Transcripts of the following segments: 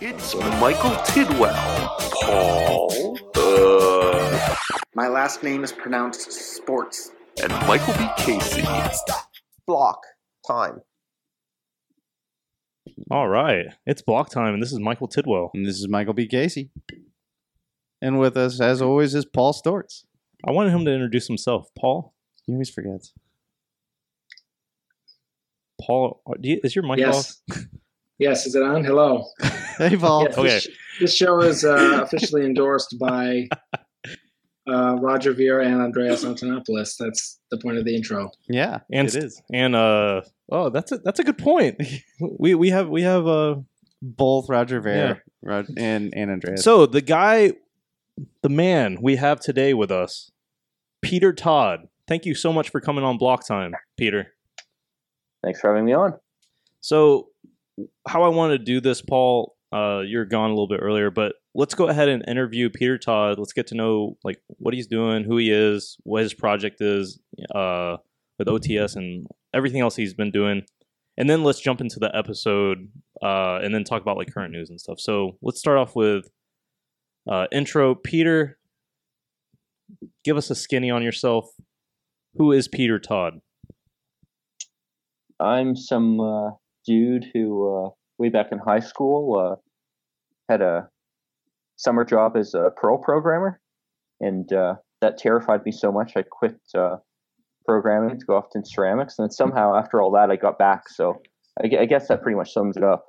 It's Michael Tidwell. Paul. Uh, My last name is pronounced sports. and Michael B. Casey. Block time. All right, it's block time, and this is Michael Tidwell. And this is Michael B. Casey. And with us, as always, is Paul Sztorc. I wanted him to introduce himself. Paul. He always forgets. Paul, uh, do you, is your mic off? Yes. Yes, is it on? Hello. Hey, Paul. Yes, Okay. This, this show is uh, officially endorsed by uh, Roger Ver and Andreas Antonopoulos. That's the point of the intro. Yeah, And it is. And uh, oh, that's a that's a good point. we we have we have uh. Both Roger Ver Rod- and, and Andreas. So the guy, the man we have today with us, Peter Todd. Thank you so much for coming on Block Time, Peter. Thanks for having me on. So, how I want to do this, Paul, uh, you're gone a little bit earlier, but let's go ahead and interview Peter Todd. Let's get to know like what he's doing, who he is, what his project is uh, with OTS, and everything else he's been doing. And then let's jump into the episode, uh, and then talk about like current news and stuff. So let's start off with uh, intro. Peter, give us a skinny on yourself. Who is Peter Todd? I'm some uh, dude who, uh, way back in high school, uh, had a summer job as a Perl programmer, and uh, that terrified me so much I quit uh, programming to go off to ceramics. And then somehow, after all that, I got back. So I, I guess that pretty much sums it up.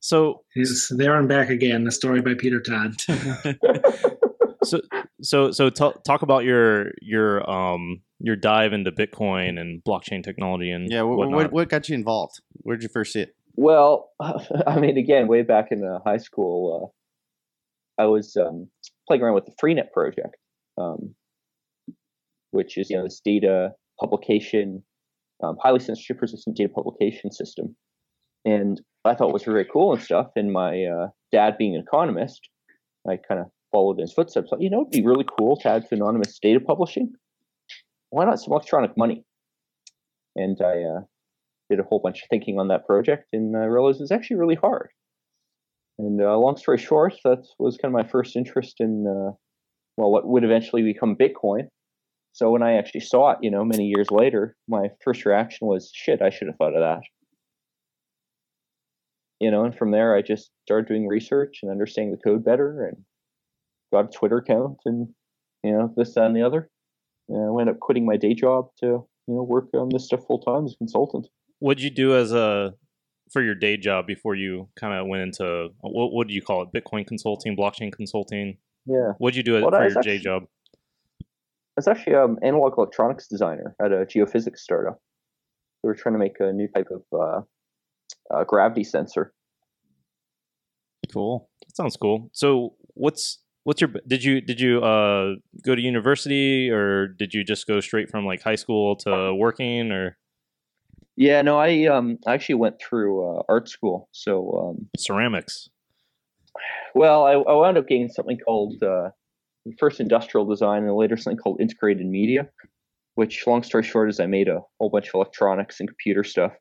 So He's there and back again. The story by Peter Todd. so so so t- talk about your your um your dive into Bitcoin and blockchain technology and yeah, what, whatnot. what, what got you involved? Where'd you first see it? Well, I mean, again, way back in uh, high school, uh, I was um, playing around with the Freenet project, um, which is you know this data publication, um, highly censorship resistant data publication system, and I thought it was very cool and stuff. And my uh, dad, being an economist, I kind of followed in his footsteps. Like, you know, it'd be really cool to add to anonymous data publishing. Why not some electronic money? And I uh, did a whole bunch of thinking on that project and I realized it's actually really hard. And uh, long story short, that was kind of my first interest in, uh, well, what would eventually become Bitcoin. So when I actually saw it, you know, many years later, my first reaction was, shit, I should have thought of that. You know, and from there, I just started doing research and understanding the code better and got a Twitter account and, you know, this, that, and the other. And I wound up quitting my day job to, you know, work on this stuff full time as a consultant. What'd you do as a for your day job before you kind of went into what what do you call it? Bitcoin consulting, blockchain consulting. Yeah. What'd you do Well, for your was day job? I was actually an analog electronics designer at a geophysics startup. We were trying to make a new type of uh, uh, gravity sensor. Cool. That sounds cool. So what's what's your did you did you uh go to university or did you just go straight from like high school to working or Yeah, no, I um I actually went through uh, art school. So, um, ceramics? well, I, I wound up getting something called uh, first industrial design, and later something called integrated media. Which, long story short, is I made a whole bunch of electronics and computer stuff.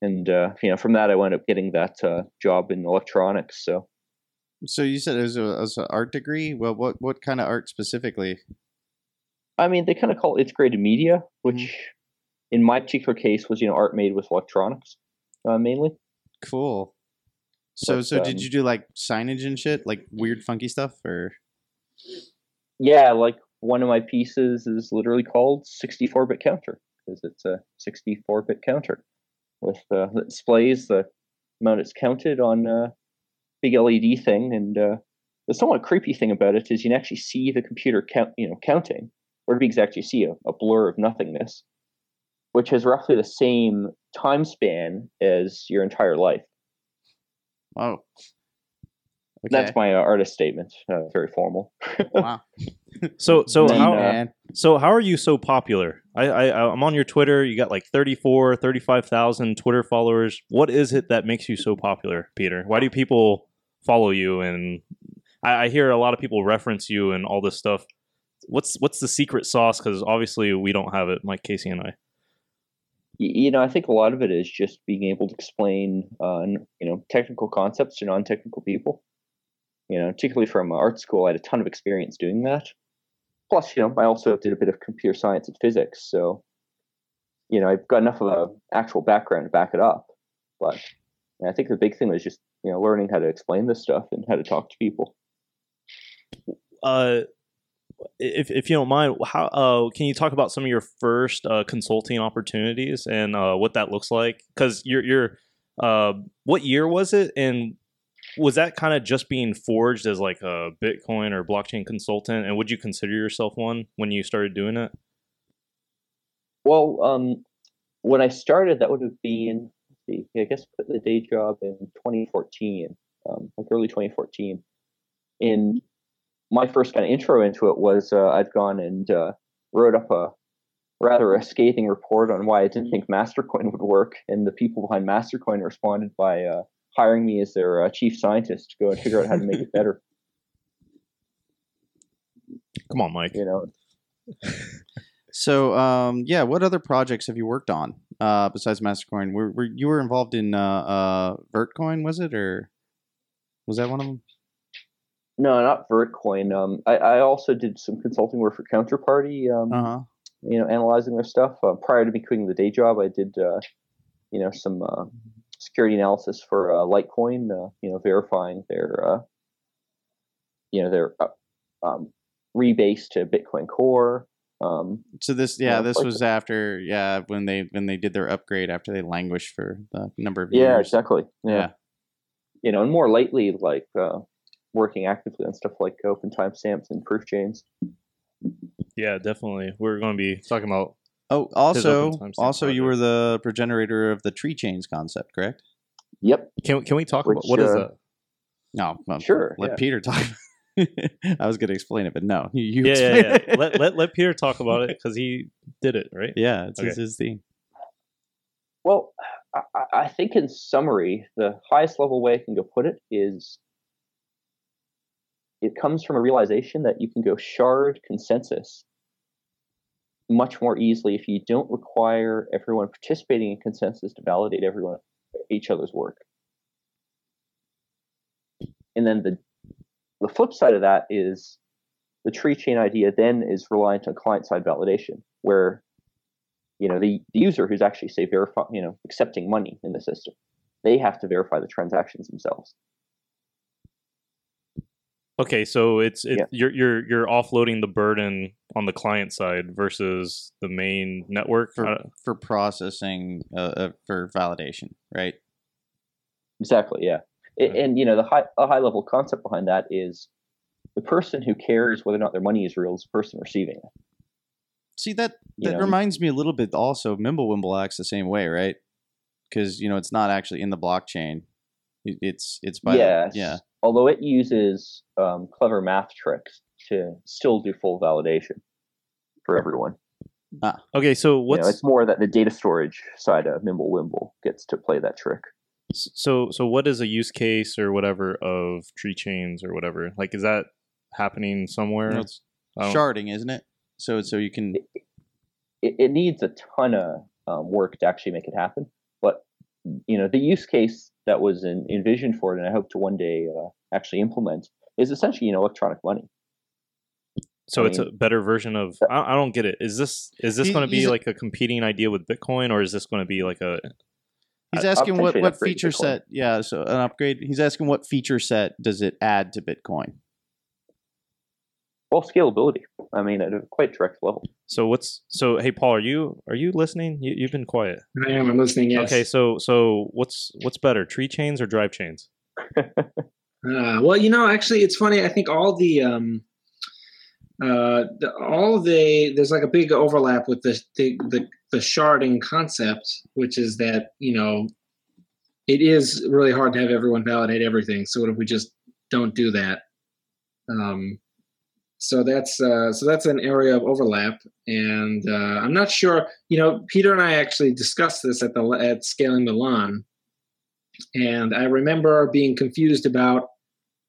And uh, you know, from that, I wound up getting that uh, job in electronics. So, So you said it was, a, it was an art degree. Well, what what kind of art specifically? I mean, they kind of call it integrated media, which in my particular case was, you know, art made with electronics uh, mainly. Cool. So But, so um, did you do like signage and shit, like weird funky stuff, or Yeah, like one of my pieces is literally called 64-bit counter because it's a 64-bit counter with uh, displays the amount it's counted on a big LED thing. And uh, the somewhat creepy thing about it is you can actually see the computer count, you know, counting, or to be exact, you see a, a blur of nothingness, which has roughly the same time span as your entire life. oh, That's my uh, artist statement. Uh, very formal. wow. So so how uh. So how are you so popular? I, I I'm on your Twitter. You got like 34, 35,000 Twitter followers. What is it that makes you so popular, Peter? Why do people follow you? And I, I hear a lot of people reference you and all this stuff. What's what's the secret sauce? Because obviously we don't have it, Mike Casey and i you know, I think a lot of it is just being able to explain, uh, you know, technical concepts to non-technical people. You know, particularly from art school, I had a ton of experience doing that. Plus, you know, I also did a bit of computer science and physics, so you know, I've got enough of a actual background to back it up. But I think the big thing was just you know learning how to explain this stuff and how to talk to people. Uh, if if you don't mind, how uh, can you talk about some of your first uh, consulting opportunities and uh, what that looks like? Because you're you're uh, what year was it, and was that kind of just being forged as like a Bitcoin or blockchain consultant? And would you consider yourself one when you started doing it? Well, um, when I started, that would have been, let's I guess put the day job in 2014, um, like early 2014. And my first kind of intro into it was uh, I'd gone and uh, wrote up a rather a scathing report on why I didn't think Mastercoin would work, and the people behind Mastercoin responded by uh, hiring me as their uh, chief scientist to go and figure out how to make it better. Come on, Mike. You know, So, um, yeah, what other projects have you worked on uh, besides Mastercoin? Were, were you were involved in uh, uh, Vertcoin? Was it or was that one of them? no, not Vertcoin. Um, I, I also did some consulting work for Counterparty. Um, Uh huh. you know, analyzing their stuff. Uh, prior to me quitting the day job, I did, uh, you know, some uh, security analysis for uh, Litecoin. Uh, you know, verifying their, uh, you know, their uh, um, rebase to Bitcoin Core. Um, So this, yeah, Yeah, this like was after, yeah, when they when they did their upgrade after they languished for the number of years. yeah, exactly. Yeah. Yeah. you know, and more lately, like uh, working actively on stuff like open timestamps and proof chains. Yeah, definitely. We're going to be talking about. Oh, also, open timestamp also, you were the progenitor of the tree chains concept, correct? Yep. Can can we talk Which, about what is uh, that? No, well, Sure, Let yeah. Peter talk. I was going to explain it, but no, you, you Yeah, yeah, explain yeah. it. let, let let Peter talk about it because he did it right. yeah, it's Okay. his, his thing. Well, I, I- I think in summary, the highest level way I can go put it is it comes from a realization that you can go shard consensus much more easily if you don't require everyone participating in consensus to validate everyone each other's work. And then the the flip side of that is the tree chain idea then is reliant on client side validation, where you know the, the user who's actually say verify you know accepting money in the system they have to verify the transactions themselves Okay, so it's it, Yeah. you're you're you're offloading the burden on the client side versus the main network. For, Uh, for processing, uh, uh, for validation, right? exactly yeah And you know the high a high level concept behind that is the person who cares whether or not their money is real is the person receiving it See that You that know? reminds me a little bit also. Mimblewimble acts the same way, right? Because you know it's not actually in the blockchain. It's it's by the- yeah. although it uses um, clever math tricks to still do full validation for everyone Ah, okay, so you know, it's more that the data storage side of Mimblewimble gets to play that trick so so what is a use case or whatever of tree chains or whatever? Like, is that happening somewhere? No, it's I sharding, isn't it? So so you can it, it needs a ton of um, work to actually make it happen. But you know, the use case that was in, envisioned for it, and I hope to one day uh, actually implement, is essentially you know electronic money. So I it's a better version of. I, I don't get it. Is this is this going to be like a competing idea with Bitcoin, or is this going to be like a? He's asking what what feature set? Yeah, so an upgrade. He's asking what feature set does it add to Bitcoin? Well, scalability. I mean, at a quite direct level. So what's so? Hey, Paul, are you are you listening? You, you've been quiet. I am. I'm listening. Yes. Okay, so so what's what's better, tree chains or drive chains? Uh, well, you know, actually, it's funny. I think all the, um, uh, the all the there's like a big overlap with the, the the the sharding concept, which is that you know, it is really hard to have everyone validate everything. So what if we just don't do that? Um, so that's uh, so that's an area of overlap, and uh, I'm not sure. You know, Peter and I actually discussed this at the at Scaling Milan, and I remember being confused about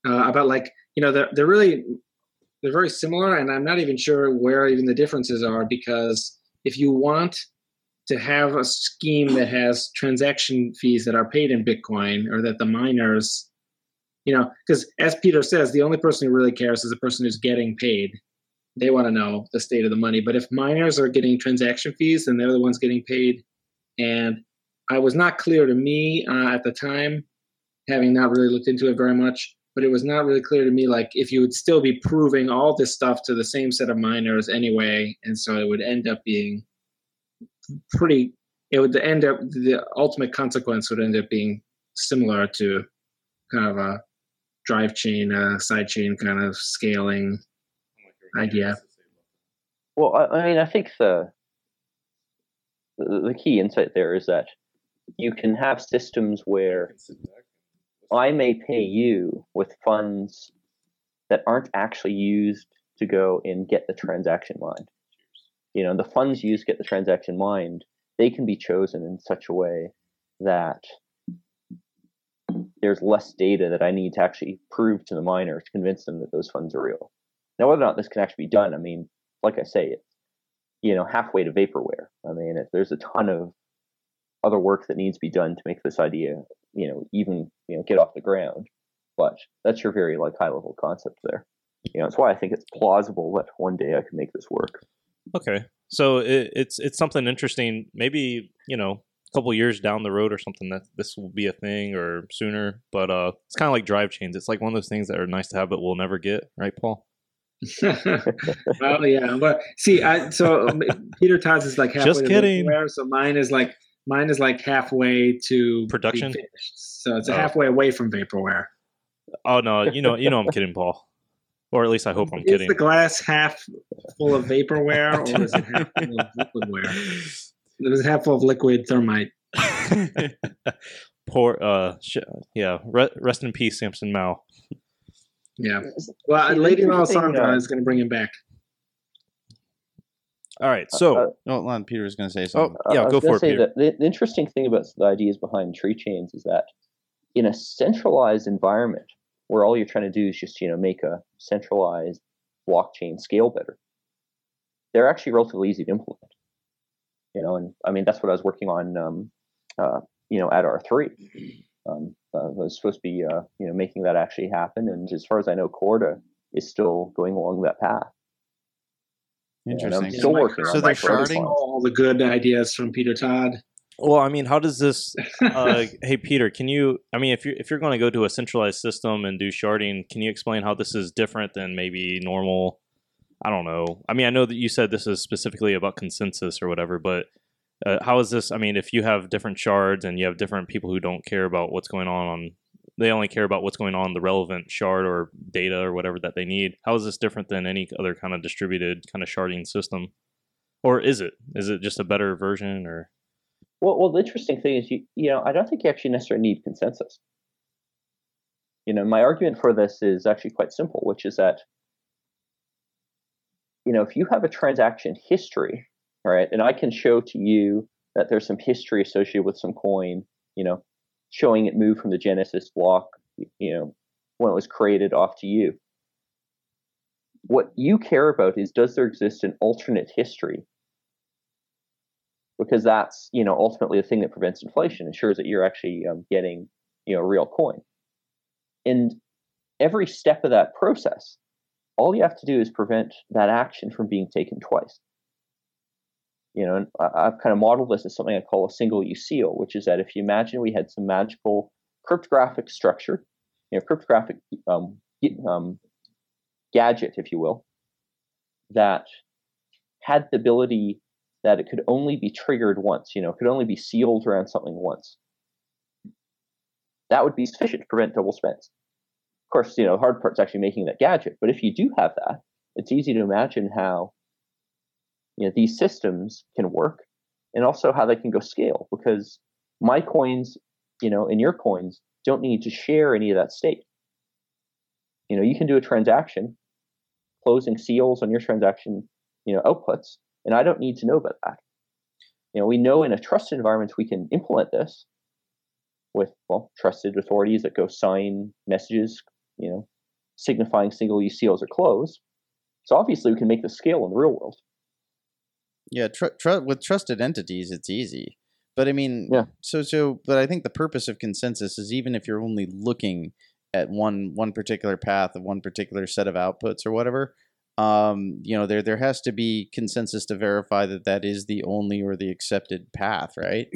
uh, about like you know they're they're really they're very similar, and I'm not even sure where even the differences are because if you want to have a scheme that has transaction fees that are paid in Bitcoin or that the miners, you know, because as Peter says, the only person who really cares is the person who's getting paid. They want to know the state of the money. But if miners are getting transaction fees, then they're the ones getting paid. And I was not clear to me uh, at the time, having not really looked into it very much, but it was not really clear to me like if you would still be proving all this stuff to the same set of miners anyway, and so it would end up being pretty. It would end up the ultimate consequence would end up being similar to kind of a drive chain, uh, side chain kind of scaling idea. Well, I, mean, I think the, the the key insight there is that you can have systems where I may pay you with funds that aren't actually used to go and get the transaction mined. You know, the funds used to get the transaction mined, they can be chosen in such a way that there's less data that I need to actually prove to the miner to convince them that those funds are real. Now, whether or not this can actually be done, I mean, like I say, it's you know halfway to vaporware. I mean, it, there's a ton of other work that needs to be done to make this idea, you know, even you know get off the ground. But that's your very like high level concept there. You know, that's why I think it's plausible that one day I can make this work. Okay, so it, it's it's something interesting. Maybe you know, a couple years down the road or something that this will be a thing or sooner. But uh, it's kind of like drive chains. It's like one of those things that are nice to have, but we'll never get. Right, Paul? well, yeah, but see, I so Peter Todd's is like halfway Just kidding. vaporware, so mine is like mine is like halfway to Production? So it's Oh. halfway away from vaporware. Oh no, you know, you know, I'm kidding, Paul. Or at least I hope I'm is kidding. the glass half full of vaporware, or is it half full of liquidware? It was half full of liquid thermite. Poor, uh, sh- yeah. Re- rest in peace, Samson Mow. Yeah. Well, See, Lady interesting, Melisandre uh, is going to bring him back. All right, so Uh, Oh, hold on, Peter was going to say something. oh yeah, I go for it, Peter. that the, the interesting thing about the ideas behind tree chains is that in a centralized environment where all you're trying to do is just you know make a centralized blockchain scale better, they're actually relatively easy to implement. You know, and I mean that's what I was working on. Um, uh, you know, at R three, um, uh, was supposed to be uh, you know making that actually happen. And as far as I know, Corda is still going along that path. And I'm Interesting. still Mike working So on they're my sharding? All the good ideas from Peter Todd. Well, I mean, how does this? Uh, hey, Peter, can you? I mean, if you're if you're going to go to a centralized system and do sharding, can you explain how this is different than maybe normal? I don't know. I mean, I know that you said this is specifically about consensus or whatever, but uh, how is this? I mean, if you have different shards and you have different people who don't care about what's going on on, they only care about what's going on the relevant shard or data or whatever that they need. How is this different than any other kind of distributed kind of sharding system? Or is it? Is it just a better version or? Well, well, the interesting thing is, you you know, I don't think you actually necessarily need consensus. You know, my argument for this is actually quite simple, which is that, you know, if you have a transaction history, all right, and I can show to you that there's some history associated with some coin, you know, showing it move from the Genesis block, you know, when it was created off to you. What you care about is does there exist an alternate history because that's you know ultimately the thing that prevents inflation ensures that you're actually um, getting you know real coin. And every step of that process all you have to do is prevent that action from being taken twice. You know I- i've kind of modeled this as something i call a single use seal which is that if you imagine we had some magical cryptographic structure you know cryptographic um, um, gadget if you will that had the ability that it could only be triggered once, you know, it could only be sealed around something once. That would be sufficient to prevent double spends. Of course, you know, the hard part's actually making that gadget. But if you do have that, it's easy to imagine how you know these systems can work and also how they can go scale because my coins, you know, and your coins don't need to share any of that state. You know, you can do a transaction, closing seals on your transaction, you know, outputs, and I don't need to know about that. You know, we know in a trusted environment we can implement this with well trusted authorities that go sign messages, you know, signifying single use seals are closed. So obviously we can make this scale in the real world. Yeah, tr- tr- with trusted entities, it's easy. But I mean, Yeah. So so, but I think the purpose of consensus is even if you're only looking at one one particular path of one particular set of outputs or whatever, um, you know, there there has to be consensus to verify that that is the only or the accepted path, right?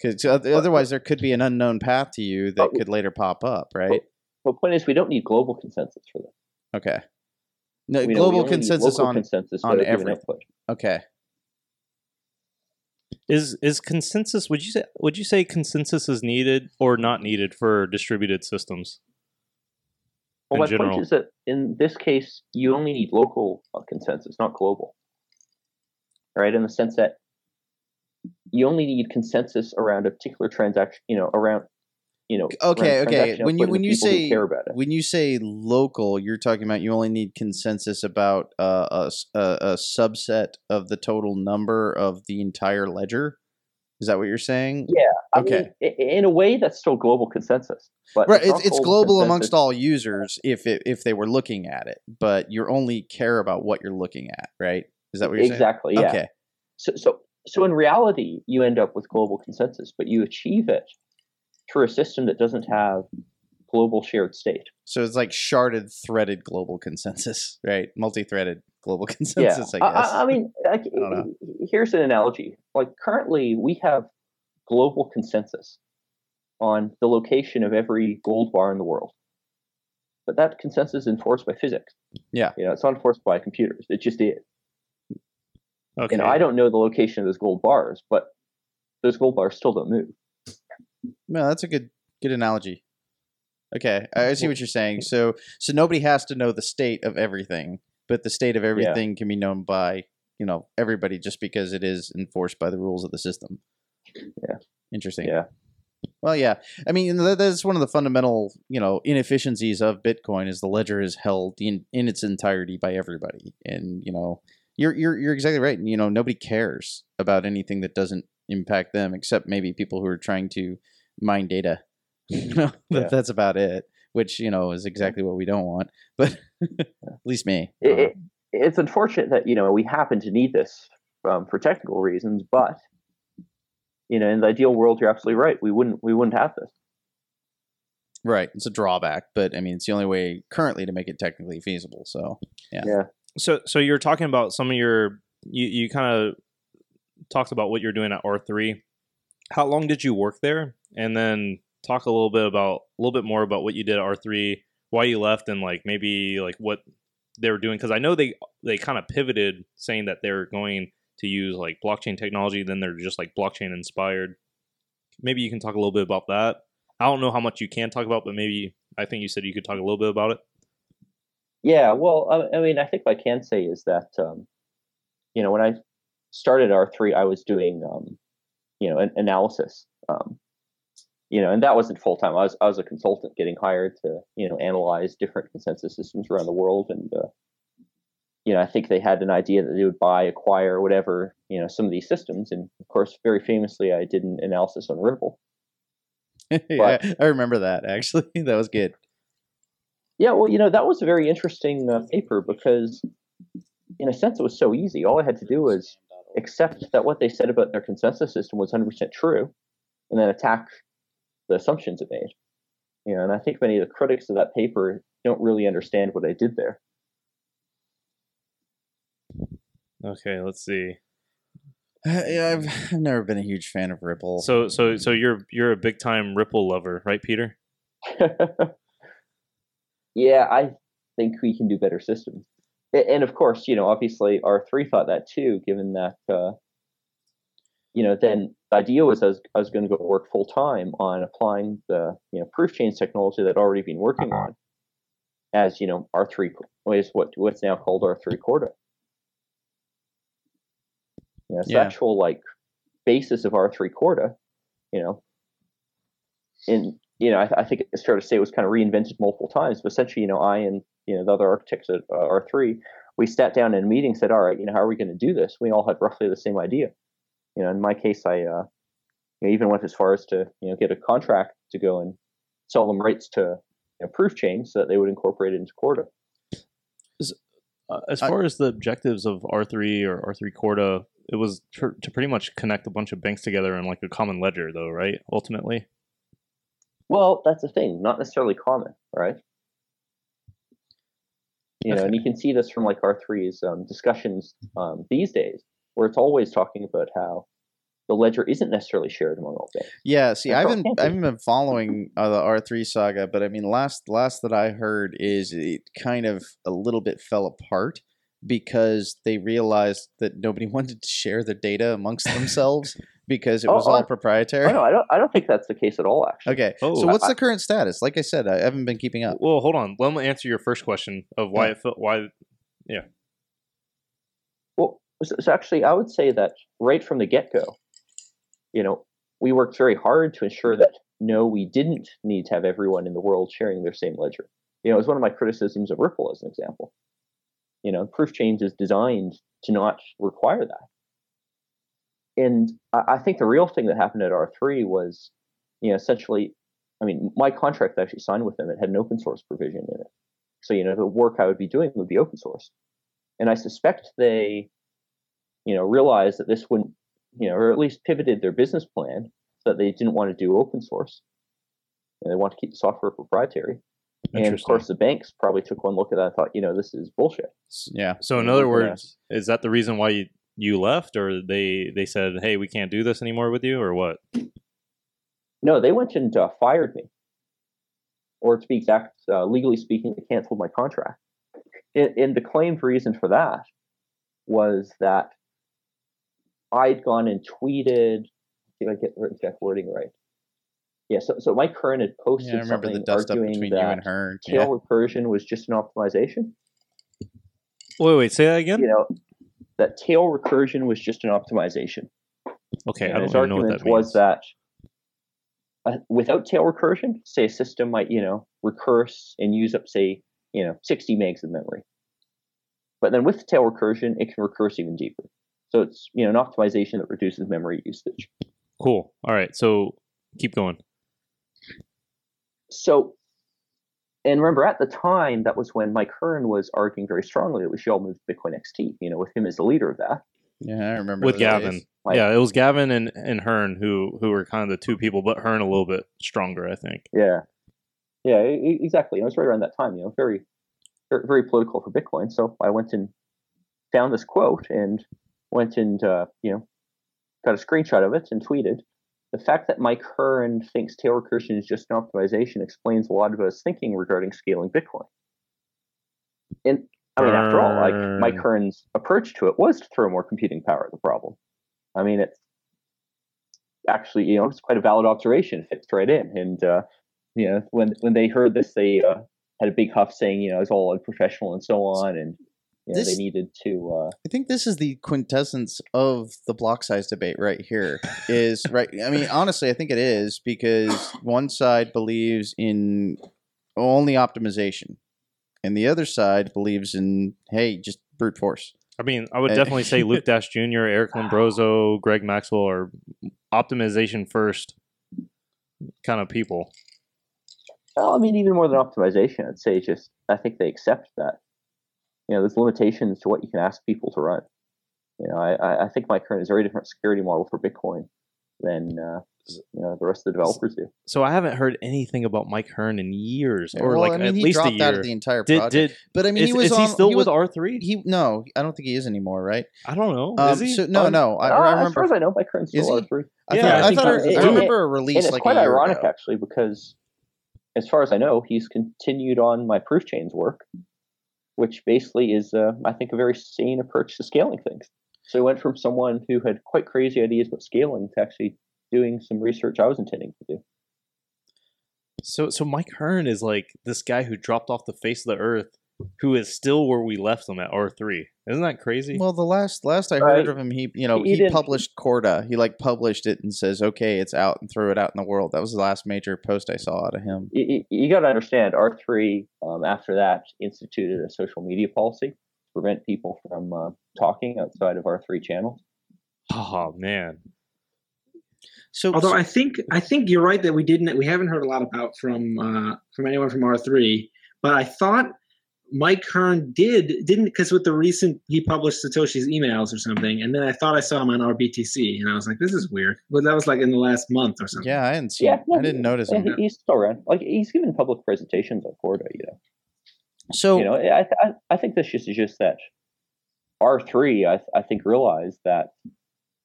Because otherwise, there could be an unknown path to you that could later pop up, right? Well, point is, we don't need global consensus for this. Okay. No, We know global consensus local on consensus on for a given everything. okay. Is is consensus? Would you say would you say consensus is needed or not needed for distributed systems? Well, in my general. point is that in this case, you only need local uh, consensus, not global. Right? In the sense that you only need consensus around a particular transaction, you know, around, you know, Okay, okay. When you when you say care about it. when you say local, you're talking about you only need consensus about uh, a, s- a a subset of the total number of the entire ledger. Is that what you're saying? Yeah, I Okay. mean, in a way, that's still global consensus. But Right, it's, it's global amongst all users if it, if they were looking at it, but you only care about what you're looking at, right? Is that what you're Exactly. saying? Yeah. Okay. So, so, so in reality, you end up with global consensus, but you achieve it through a system that doesn't have global shared state. So it's like sharded, threaded global consensus, right? Multi-threaded global consensus, yeah. I guess. I, mean, like, don't here's an analogy. Like currently, we have global consensus on the location of every gold bar in the world, but that consensus is enforced by physics. Yeah. You know, it's not enforced by computers. It just is. Okay. And I don't know the location of those gold bars, but those gold bars still don't move. No, that's a good good analogy. Okay, I I see what you're saying. So so nobody has to know the state of everything, but the state of everything can be known by you know everybody just because it is enforced by the rules of the system. Yeah. Interesting. Yeah. Well, yeah. I mean, that's one of the fundamental, you know, inefficiencies of Bitcoin is the ledger is held in, in its entirety by everybody, and you know, you're you're you're exactly right. You know, nobody cares about anything that doesn't impact them, except maybe people who are trying to mine data. You know, that, Yeah. that's about it. Which you know is exactly what we don't want. But at least me. It, it, it's unfortunate that you know we happen to need this um, for technical reasons, but you know, in the ideal world, you're absolutely right. We wouldn't we wouldn't have this. Right. It's a drawback, but I mean, it's the only way currently to make it technically feasible. So Yeah. Yeah. So so you're talking about some of your you you kind of talked about what you're doing at R3. How long did you work there? And then talk a little bit about a little bit more about what you did at R3, why you left and like maybe like what they were doing cuz I know they they kind of pivoted saying that they're going to use like blockchain technology then they're just like blockchain inspired. Maybe you can talk a little bit about that. I don't know how much you can talk about, but maybe I think you said you could talk a little bit about it. Yeah, well, I, mean, I think what I can say is that, um, you know, when I started R three, I was doing, um, you know, an analysis, um, you know, and that wasn't full time. I was I was a consultant getting hired to, you know, analyze different consensus systems around the world, and uh, you know, I think they had an idea that they would buy, acquire, whatever, you know, some of these systems, and of course, very famously, I did an analysis on Ripple. yeah, I remember that actually. that was good. Yeah, well, you know, that was a very interesting uh, paper because, in a sense, it was so easy. All I had to do was accept that what they said about their consensus system was 100% true, and then attack the assumptions it made. You know, and I think many of the critics of that paper don't really understand what I did there. Okay, let's see. yeah, I've, I've never been a huge fan of Ripple. So so so you're you're a big time Ripple lover, right, Peter? yeah, I think we can do better systems. And of course, you know, obviously R3 thought that too, given that, uh, you know, then the idea was I was, I was going to go work full time on applying the, you know, proof chains technology that I'd already been working on as, you know, R3, is what, what's now called R3 Corda. You know, so Yeah. the actual like basis of R3 Corda, you know, in you know, I, I think it's fair to say it was kind of reinvented multiple times. But essentially, you know, I and you know the other architects at uh, R3, we sat down in a meeting, said, "All right, you know, how are we going to do this?" We all had roughly the same idea. You know, in my case, I uh, you know, even went as far as to you know get a contract to go and sell them rights to you know, proof chains so that they would incorporate it into Corda. Uh, as I- far as the objectives of R3 or R3 Corda, it was pr- to pretty much connect a bunch of banks together in like a common ledger, though, right? Ultimately. Well, that's the thing, not necessarily common, right? You know, and you can see this from like R3's um, discussions um, these days, where it's always talking about how the ledger isn't necessarily shared among all banks. Yeah, see, I haven't. I haven't been following uh, the R three saga, but I mean, last last that I heard is it kind of a little bit fell apart because they realized that nobody wanted to share the data amongst themselves because it Oh, was all I- proprietary. Oh, no, I don't. I don't think that's the case at all. Actually, Okay, Oh. so what's I- the current status? Like I said, I haven't been keeping up. Well, hold on. Let me answer your first question of why Yeah. it felt why. Yeah. Well, so, so actually, I would say that right from the get go, you know, we worked very hard to ensure that no, we didn't need to have everyone in the world sharing their same ledger. You know, it was one of my criticisms of Ripple as an example. You know, proof chains is designed to not require that. And I, I think the real thing that happened at R3 was, you know, essentially, I mean, my contract that I actually signed with them, it had an open source provision in it. So, you know, the work I would be doing would be open source. And I suspect they, you know, realized that this wouldn't, you know, or at least pivoted their business plan so that they didn't want to do open source. And they want to keep the software proprietary. And of course, the banks probably took one look at that and thought, you know, this is bullshit. Yeah, So in other words, is that the reason why you you left, or they they said, "Hey, we can't do this anymore with you," or what? No, they went and uh, fired me. Or to be exact, uh, legally speaking, they canceled my contract. And, and the claimed reason for that was that I'd gone and tweeted. See if I get the exact wording right. Yeah, so, so Mike Hearn had posted yeah. I remember the something dust up arguing between that you and her. tail recursion was just an optimization. Wait, wait, say that again. You know, that tail recursion was just an optimization. Okay, I And don't his even know what argument that means. was that uh, without tail recursion, say a system might, you know, recurse and use up, say, you know, 60 megs of memory. But then with tail recursion, it can recurse even deeper. So it's, you know, an optimization that reduces memory usage. Cool. All right, so keep going. So, and remember at the time, that was when Mike Hearn was arguing very strongly that we should all move to Bitcoin XT, you know, with him as the leader of that. Yeah, I remember With Gavin. Like- yeah, it was Gavin and and Hearn who who were kind of the two people, but Hearn a little bit stronger, I think. Yeah, yeah, exactly. And it was right around that time, you know, very, very, very political for Bitcoin. So I went and found this quote and went and uh, you know got a screenshot of it and tweeted. The fact that Mike Hearn thinks tail recursion is just an optimization explains a lot of his thinking regarding scaling Bitcoin. And I mean, after all, like Mike Burn. Hearn's approach to it was to throw more computing power at the problem. I mean, it's actually, you know, it's quite a valid observation. Fits right in. And uh, you know, when when they heard this, they uh, had a big huff saying, you know, it's all unprofessional and so on, and you know, they needed to. Uh, I think this is the quintessence of the block size debate right here. Is right. I mean, honestly, I think it is because one side believes in only optimization, and the other side believes in hey, just brute force. I mean, I would definitely say Luke Dash Jr., Eric Lombrozo, Greg Maxwell are optimization first kind of people. well, I mean, even more than optimization, I'd say just I think they accept that. You know, there's limitations to what you can ask people to run. You know, I, I- I think Mike Hearn is a very different security model for Bitcoin than uh, you know the rest of the developers do. So I haven't heard anything about Mike Hearn in years, or well, like I mean, at he least a dropped year. out of the entire project. did but I mean, is, he was is on, he still he with R three? He no, I don't think he is anymore. Right? I don't know. Um, is he? so- no, Um, no. I, Uh, I as far as I know, Mike Hearn's Is still he? R3. I Yeah, thought, I I, thought I, was- I and- remember a And release it's like quite a year ironic, ago. actually, because as far as I know, he's continued on my proof chains work, which basically is, uh, I think, a very sane approach to scaling things. So he went from someone who had quite crazy ideas about scaling to actually doing some research I was intending to do. So so Mike Hearn is like this guy who dropped off the face of the earth, who is still where we left him at R three. Isn't that crazy? Well, the last last I Right. heard of him, he you know He he, published Corda. He like published it and says, "Okay, it's out," and threw it out in the world. That was the last major post I saw out of him. You, you got to understand, R3, um, after that, instituted a social media policy to prevent people from uh, talking outside of R3 channels. oh man, So, Although so- I think I think you're right that we didn't we haven't heard a lot about from uh, from anyone from R three. But I thought Mike Hearn did didn't because with the recent he published Satoshi's emails or something, and then I thought I saw him on RBTC, and I was like, this is weird. But that was like in the last month or something. Yeah, I didn't see. Yeah, I didn't notice Yeah, him. he's still around. Like he's given public presentations on Corda. You know, So you know, I I, I think this just is just that R three. I I think realized that.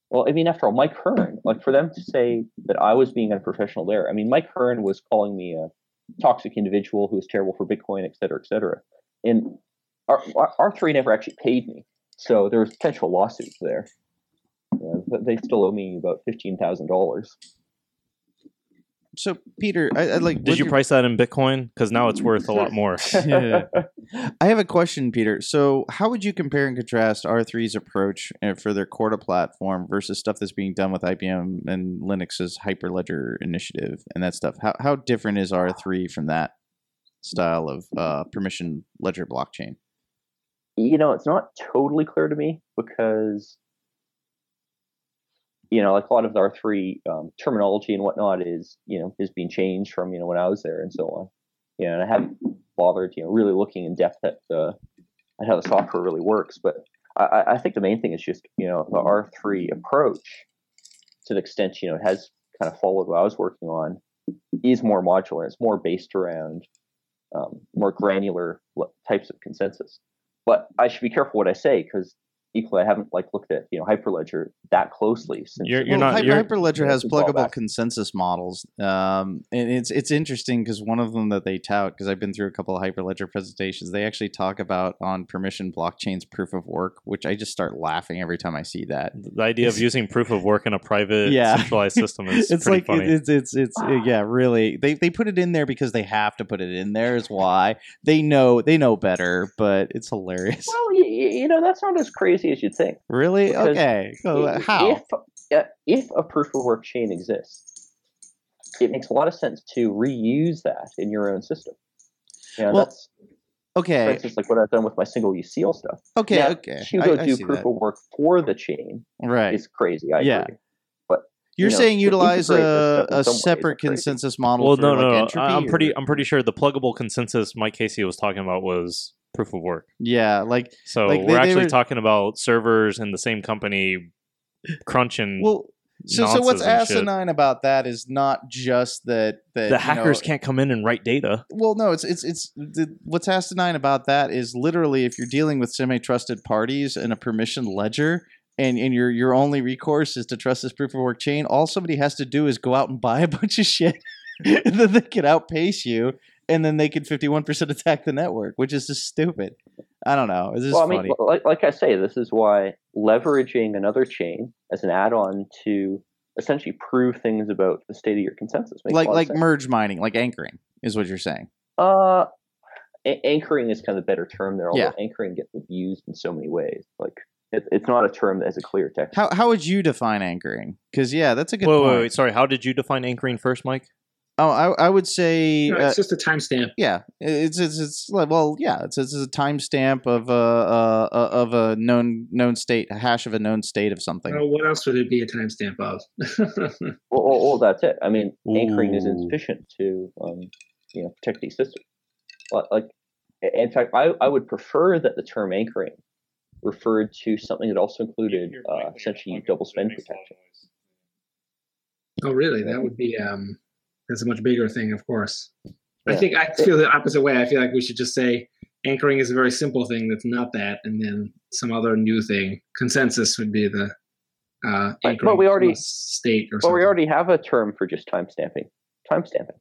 Well, I mean, after all, Mike Hearn, like for them to say that I was being unprofessional there. I mean, Mike Hearn was calling me a toxic individual who was terrible for Bitcoin, et cetera, et cetera. And R three never actually paid me, so there was potential lawsuits there. You know, but they still owe me about fifteen thousand dollars. so Peter, I, I like. Did you your- price that in Bitcoin? Because now it's worth a lot more. Yeah. I have a question, Peter. So, how would you compare and contrast R3's approach uh, for their Corda platform versus stuff that's being done with IBM and Linux's Hyperledger initiative and that stuff? How how different is R3 from that style of uh, permission ledger blockchain? you know, it's not totally clear to me because, you know, like a lot of the R3 um, terminology and whatnot is, you know, is being changed from, you know, when I was there and so on. You know, and I haven't bothered, you know, really looking in depth at, uh, at how the software really works. But I, I think the main thing is just, you know, the R3 approach to the extent, you know, it has kind of followed what I was working on is more modular. It's more based around um, more granular types of consensus. But I should be careful what I say because equally I haven't like looked at you know Hyperledger that closely since You're- you're well, not- Hy- you're- Hyperledger has it's all pluggable consensus models, um, and it's it's interesting because one of them that they tout because I've been through a couple of Hyperledger presentations. They actually talk about on permission blockchains proof of work, which I just start laughing every time I see that. The idea of using proof of work in a private Yeah. centralized system is it's pretty like funny. it's it's it's yeah really they they put it in there because they have to put it in there is why they know they know better but it's hilarious well, you, you know that's not as crazy as you'd think. really because okay so, I- how If uh, if a proof of work chain exists, it makes a lot of sense to reuse that in your own system. You know, Well, that's for okay instance like what I've done with my single use seal stuff. okay Now, okay To I- go I do see proof that. of work for the chain right is crazy. I Yeah. agree. you're you know, saying utilize a, this stuff in a separate consensus model well, for no, like no, no. entropy I'm pretty. or- I'm pretty sure the pluggable consensus Mike Casey was talking about was proof of work. yeah like So Like, we're they actually were- talking about servers in the same company crunching. well so so what's and shit. asinine about that is not just that that the hackers know, can't come in and write data. well no it's it's it's the, what's asinine about that is literally if you're dealing with semi-trusted parties and a permission ledger and and your your only recourse is to trust this proof of work chain all somebody has to do is go out and buy a bunch of shit and then they can outpace you and then they can 51% attack the network which is just stupid i don't know it's just well, I mean, funny like, like I say, this is why leveraging another chain as an add-on to essentially prove things about the state of your consensus makes like a lot like of sense. merge mining like anchoring is what you're saying uh, a- anchoring is kind of the better term there. Although Yeah. anchoring gets abused in so many ways. Like it, it's not a term that has a clear text. how how would you define anchoring because yeah that's a good Wait, point wait, wait, sorry. How did you define anchoring first, Mike? Oh i, I would say No, uh, it's just a timestamp. Yeah, it's it's it's like well, yeah, it's it's a timestamp of a uh, uh, of a known known state, a hash of a known state of something. Well, what else would it be a timestamp of? Well, well, well, that's it. I mean, anchoring is insufficient to um, you know protect these systems. Like, like, in fact, I, I would prefer that the term anchoring referred to something that also included uh, essentially double spend protection. oh, really? That would be um, that's a much bigger thing, of course. I think I feel the opposite way. I feel like we should just say anchoring is a very simple thing that's not that, and then some other new thing. Consensus would be the uh, But- anchoring but we already- state or Well, something. we already have a term for just timestamping. Timestamping.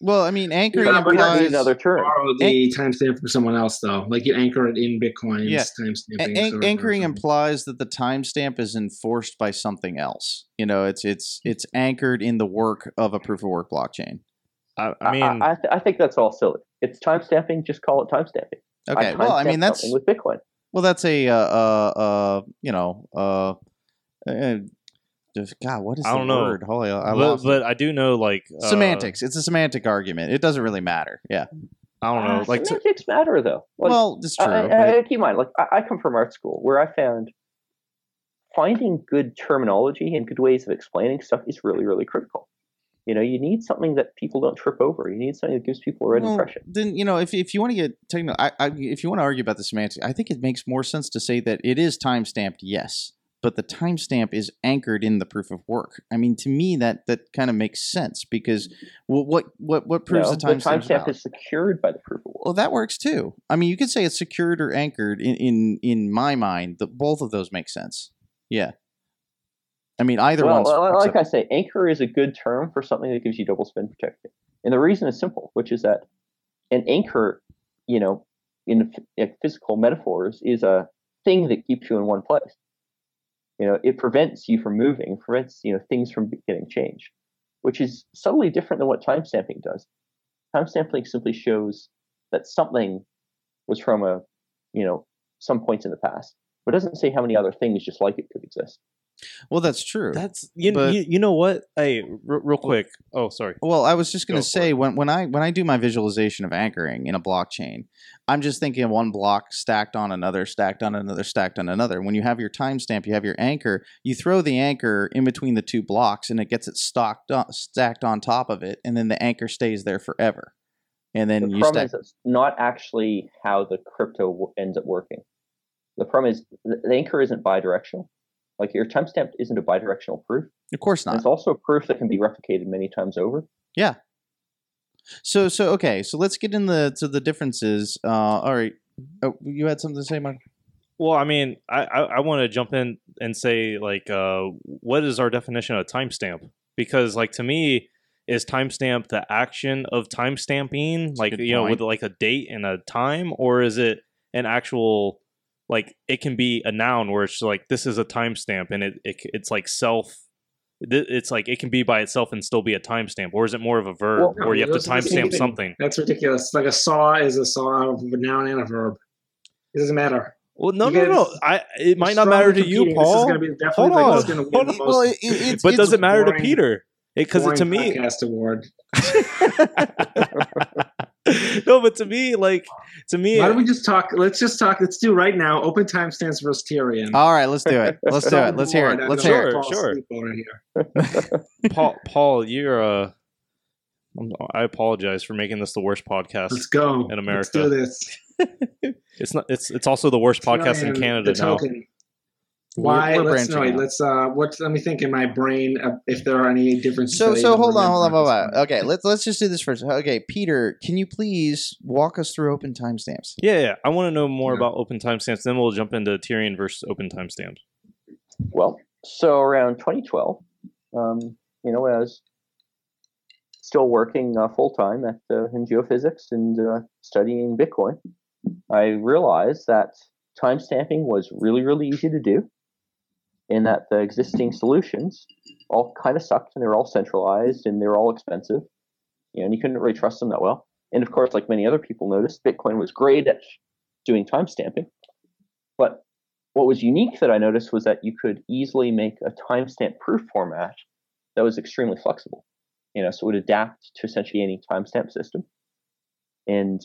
Well, I mean, anchoring We don't implies another term. borrow the timestamp from someone else, though. Like you anchor it in Bitcoin. Yeah. timestamping. a- an- anchoring implies that the timestamp is enforced by something else. You know, it's it's it's anchored in the work of a proof of work blockchain. I, I I mean, I, I, th- I think that's all silly. It's timestamping. Just call it timestamping. Okay, well, I mean that's with Bitcoin. well, that's a uh uh, uh you know uh. uh just- God, what is I the don't know. word? Holy, I but, lost it. but I do know like uh, semantics. It's a semantic argument. It doesn't really matter. Yeah. I don't know. Ah, Like to- semantics matter though. Like, well, it's true. I- I- but- I- keep in mind, like I, I come from art school, where I found finding good terminology and good ways of explaining stuff is really, really critical. You know, you need something that people don't trip over. You need something that gives people a right Well, impression. Then you know, if if you want to get technical, I, I if you want to argue about the semantics, I think it makes more sense to say that it is time stamped, yes, but the timestamp is anchored in the proof of work. I mean, to me, that that kind of makes sense because well, what what what proves No, the timestamp? timestamp is secured by the proof of work. well, that works too. I mean, you could say it's secured or anchored. In in in my mind, the, both of those make sense. Yeah. I mean, either well, one's like. I say, anchor is a good term for something that gives you double spend protection. And the reason is simple, which is that an anchor, you know, in in physical metaphors, is a thing that keeps you in one place. You know, it prevents you from moving, prevents you know things from getting changed, which is subtly different than what timestamping does. Timestamping simply shows that something was from a, you know, some points in the past, but doesn't say how many other things just like it could exist. Well, that's true. That's you, But- you, you know what? Hey, r- real quick. Oh, sorry. Well, I was just going to for say when when I when I do my visualization of anchoring in a blockchain, I'm just thinking of one block stacked on another, stacked on another, stacked on another. When you have your timestamp, you have your anchor. You throw the anchor in between the two blocks, and it gets it stocked on, stacked on top of it, and then the anchor stays there forever. And then the you problem stack. is it's not actually how the crypto w- ends up working. The problem is the the anchor isn't bidirectional. Like your timestamp isn't a bidirectional proof. Of course And not. it's also a proof that can be replicated many times over. Yeah. So so okay. So let's get in the to the differences. Uh, all right. Oh, you had something to say, Mark? Well, I mean, I I, I want to jump in and say like, uh, what is our definition of timestamp? Because like to me, is timestamp the action of timestamping, like good you know, with like a date and a time, or is it an actual like it can be a noun where it's like this is a timestamp and it, it it's like self. It's like it can be by itself and still be a timestamp, or is it more of a verb Well, where you have to those are the same timestamp something? That's ridiculous. Like a saw is a saw of a noun and a verb. It doesn't matter. Well, no, You no, no. I it might not matter to you, competing. This is Paul. be definitely Hold like on. what's going to win the Hold most Well, it, it, it's but it's, does it matter to Peter? Eh, because boring to me, podcast award. no, but to me, like to me, Why don't we just talk? Let's just talk. Let's do right now. Open timestamps versus Tierion. all right. Let's do it. Let's do it. Let's hear it. Let's hear it. Sure, sure. Paul, Paul, you're uh, I'm- apologize for making this the worst podcast. Let's go In Let's America. do this. It's not. It's it's also the worst podcast in Canada the now. Token. We're- Why? we're let's no, wait, let's uh, what? Let me think in my brain uh, if there are any differences. So so hold on, hold on, hold on. Okay, let's let's just do this first. Okay, Peter, can you please walk us through open timestamps? Yeah, yeah. I want to know more Yeah. about open timestamps. Then we'll jump into Tierion versus open timestamps. Well, so around 2012, um, you know, as still working uh, full time at uh, in geophysics and uh, studying Bitcoin, I realized that timestamping was really, really easy to do, and that the existing solutions all kind of sucked, and they were all centralized, and they were all expensive, you know, and you couldn't really trust them that well. And of course, like many other people noticed, Bitcoin was great at doing timestamping, but what was unique that I noticed was that you could easily make a timestamp proof format that was extremely flexible. You know, so it would adapt to essentially any timestamp system. And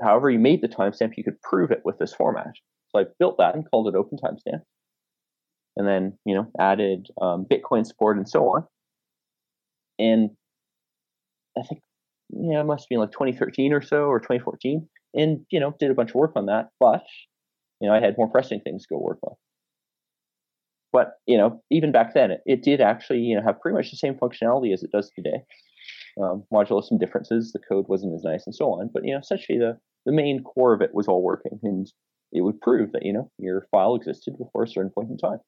however you made the timestamp, you could prove it with this format. So I built that and called it Open Timestamp. And then, you know, added um, Bitcoin support and so on. And I think, yeah, it must be like 2013 or so or 2014. And, you know, did a bunch of work on that. But you know, I had more pressing things to go work on. But you know, even back then, it, it did actually you know have pretty much the same functionality as it does today. Um, modulo some differences, the code wasn't as nice, and so on. But you know, essentially the the main core of it was all working, and it would prove that you know your file existed before a certain point in time.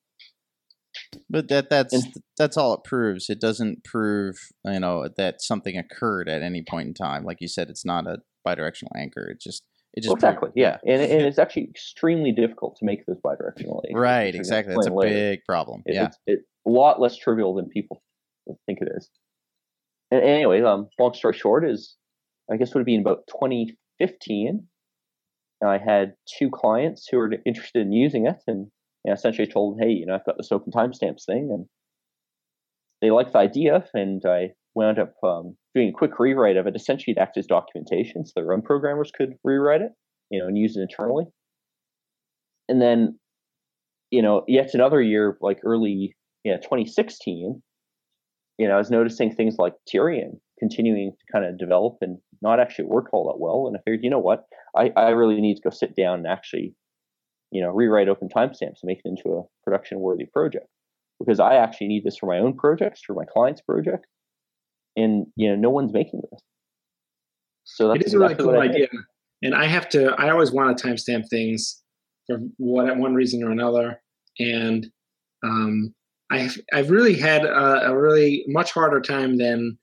But that that's And- that's all it proves. It doesn't prove you know that something occurred at any point in time. Like you said, it's not a bidirectional anchor. It just it just proves- exactly, yeah, and, and it's actually extremely difficult to make those bidirectional. anchors, Right, which I'm gonna exactly. That's a later. big problem. It, yeah. It's it, a lot less trivial than people think it is. And anyway, um, long story short is, I guess would have been about 2015. I had two clients who were interested in using it, and you know, essentially told hey, you know, I've got this open timestamps thing, and they liked the idea, and I wound up um, doing a quick rewrite of it. Essentially, it acted as documentation, so the run programmers could rewrite it, you know, and use it internally. And then you know, yet another year, like early, yeah, 2016, you know, I was noticing things like Tierion continuing to kind of develop and not actually work all that well. And I figured, you know what, I, I really need to go sit down and actually, you know, rewrite open timestamps and make it into a production worthy project because I actually need this for my own projects, for my client's project, and you know, no one's making this. So that's it is a really exactly cool idea, and I have to. I always want to timestamp things for what one reason or another, and um, I've I've really had a, a really much harder time than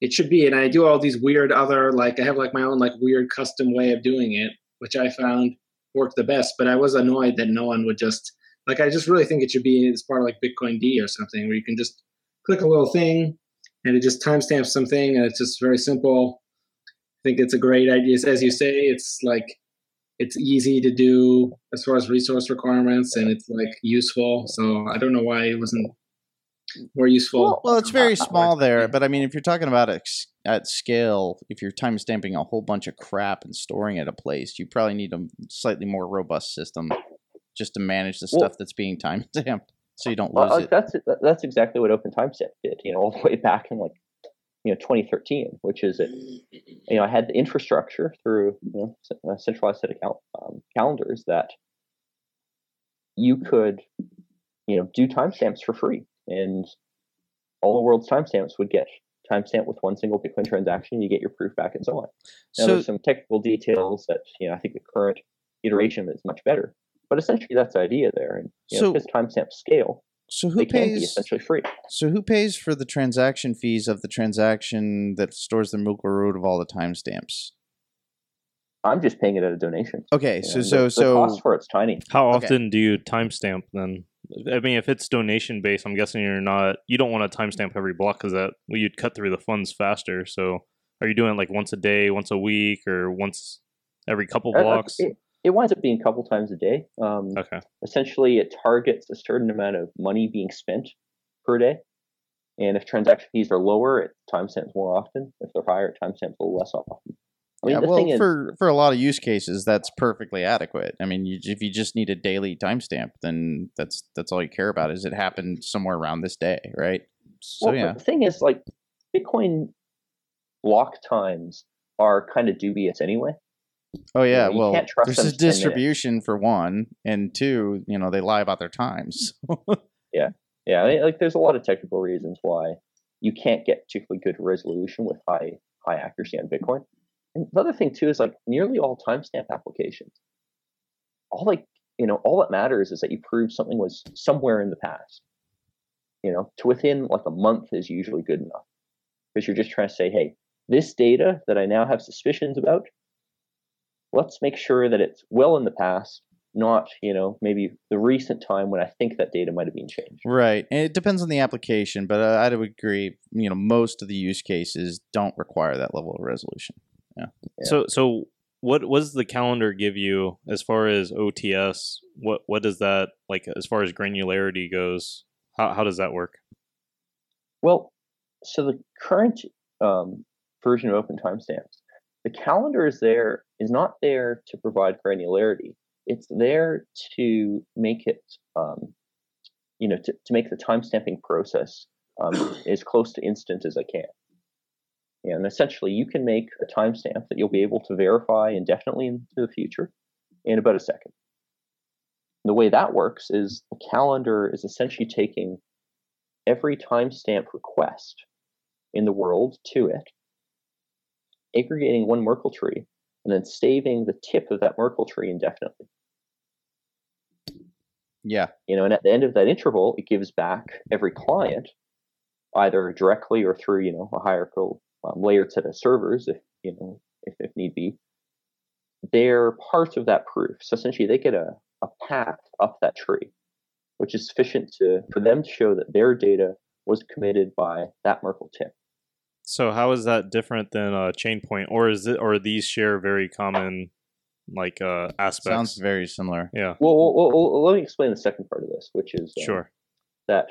it should be. And I do all these weird other like I have like my own like weird custom way of doing it, which I found worked the best. But I was annoyed that no one would just like. I just really think it should be as part of like Bitcoin D or something where you can just click a little thing and it just timestamps something and it's just very simple. I think it's a great idea. As you say, it's like it's easy to do as far as resource requirements and it's like useful. So I don't know why it wasn't more useful. Well, well, it's very Uh, small there, but I mean, if you're talking about it at scale, if you're timestamping a whole bunch of crap and storing it a place, you probably need a slightly more robust system just to manage the Well- stuff that's being timestamped, so you don't Well, lose uh, it. that's that's exactly what Open Timestamp did. You know, all the way back in like you know 2013, which is it. You know, I had the infrastructure through you know c- a centralized set of cal- um, calendars that you could you know do timestamps for free, and all the world's timestamps would get timestamped with one single Bitcoin transaction. You get your proof back, and so on. Now, So, there's some technical details that you know I think the current iteration is much better. But essentially, that's the idea there, and you know, So- because timestamps scale, so who they can be pays? essentially free. So who pays for the transaction fees of the transaction that stores the Merkle root of all the timestamps? I'm just paying it at a donation. Okay, you so know, so the, the so cost for it's tiny. How Okay. often do you timestamp then? I mean, if it's donation based, I'm guessing you're not. You don't want to timestamp every block because that well, you'd cut through the funds faster. So, are you doing like once a day, once a week, or once every couple blocks? It, it winds up being a couple times a day. Um, Okay. Essentially, it targets a certain amount of money being spent per day. And if transaction fees are lower, it timestamps more often. If they're higher, it timestamps a little less often. I mean, yeah, well, thing is, for for a lot of use cases, that's perfectly adequate. I mean, you, if you just need a daily timestamp, then that's that's all you care about. Is it happened somewhere around this day, right? So well, yeah, the thing is, like, Bitcoin block times are kind of dubious anyway. oh yeah. you well, there's a to 10 minutes. distribution for one, and two, you know, they lie about their times. Yeah, I mean, like there's a lot of technical reasons why you can't get particularly good resolution with high high accuracy on Bitcoin. And the other thing too is like nearly all timestamp applications, all like you know, all that matters is that you prove something was somewhere in the past. You know, to within like a month is usually good enough because you're just trying to say, hey, this data that I now have suspicions about, let's make sure that it's well in the past, not you know maybe the recent time when I think that data might have been changed. Right. And it depends on the application, but I would agree, you know, most of the use cases don't require that level of resolution. So, so what does the calendar give you as far as OTS? What what does that like as far as granularity goes? How how does that work? Well, so the current um, version of Open Timestamps, the calendar is there is not there to provide granularity. It's there to make it, um, you know, to, to make the timestamping process um, as close to instant as I can. And essentially, you can make a timestamp that you'll be able to verify indefinitely into the future in about a second. The way that works is the calendar is essentially taking every timestamp request in the world to it, aggregating one Merkle tree, and then saving the tip of that Merkle tree indefinitely. Yeah. You know, and at the end of that interval, it gives back every client, either directly or through you know a hierarchical um, layered set of servers, if you know if, if need be. They're part of that proof. So essentially, they get a, a path up that tree, which is sufficient to for them to show that their data was committed by that Merkle tip. So how is that different than a Chainpoint, or is it or these share very common like uh, aspects? Sounds very similar. yeah, Well, well, well, well, let me explain the second part of this, which is um, sure. that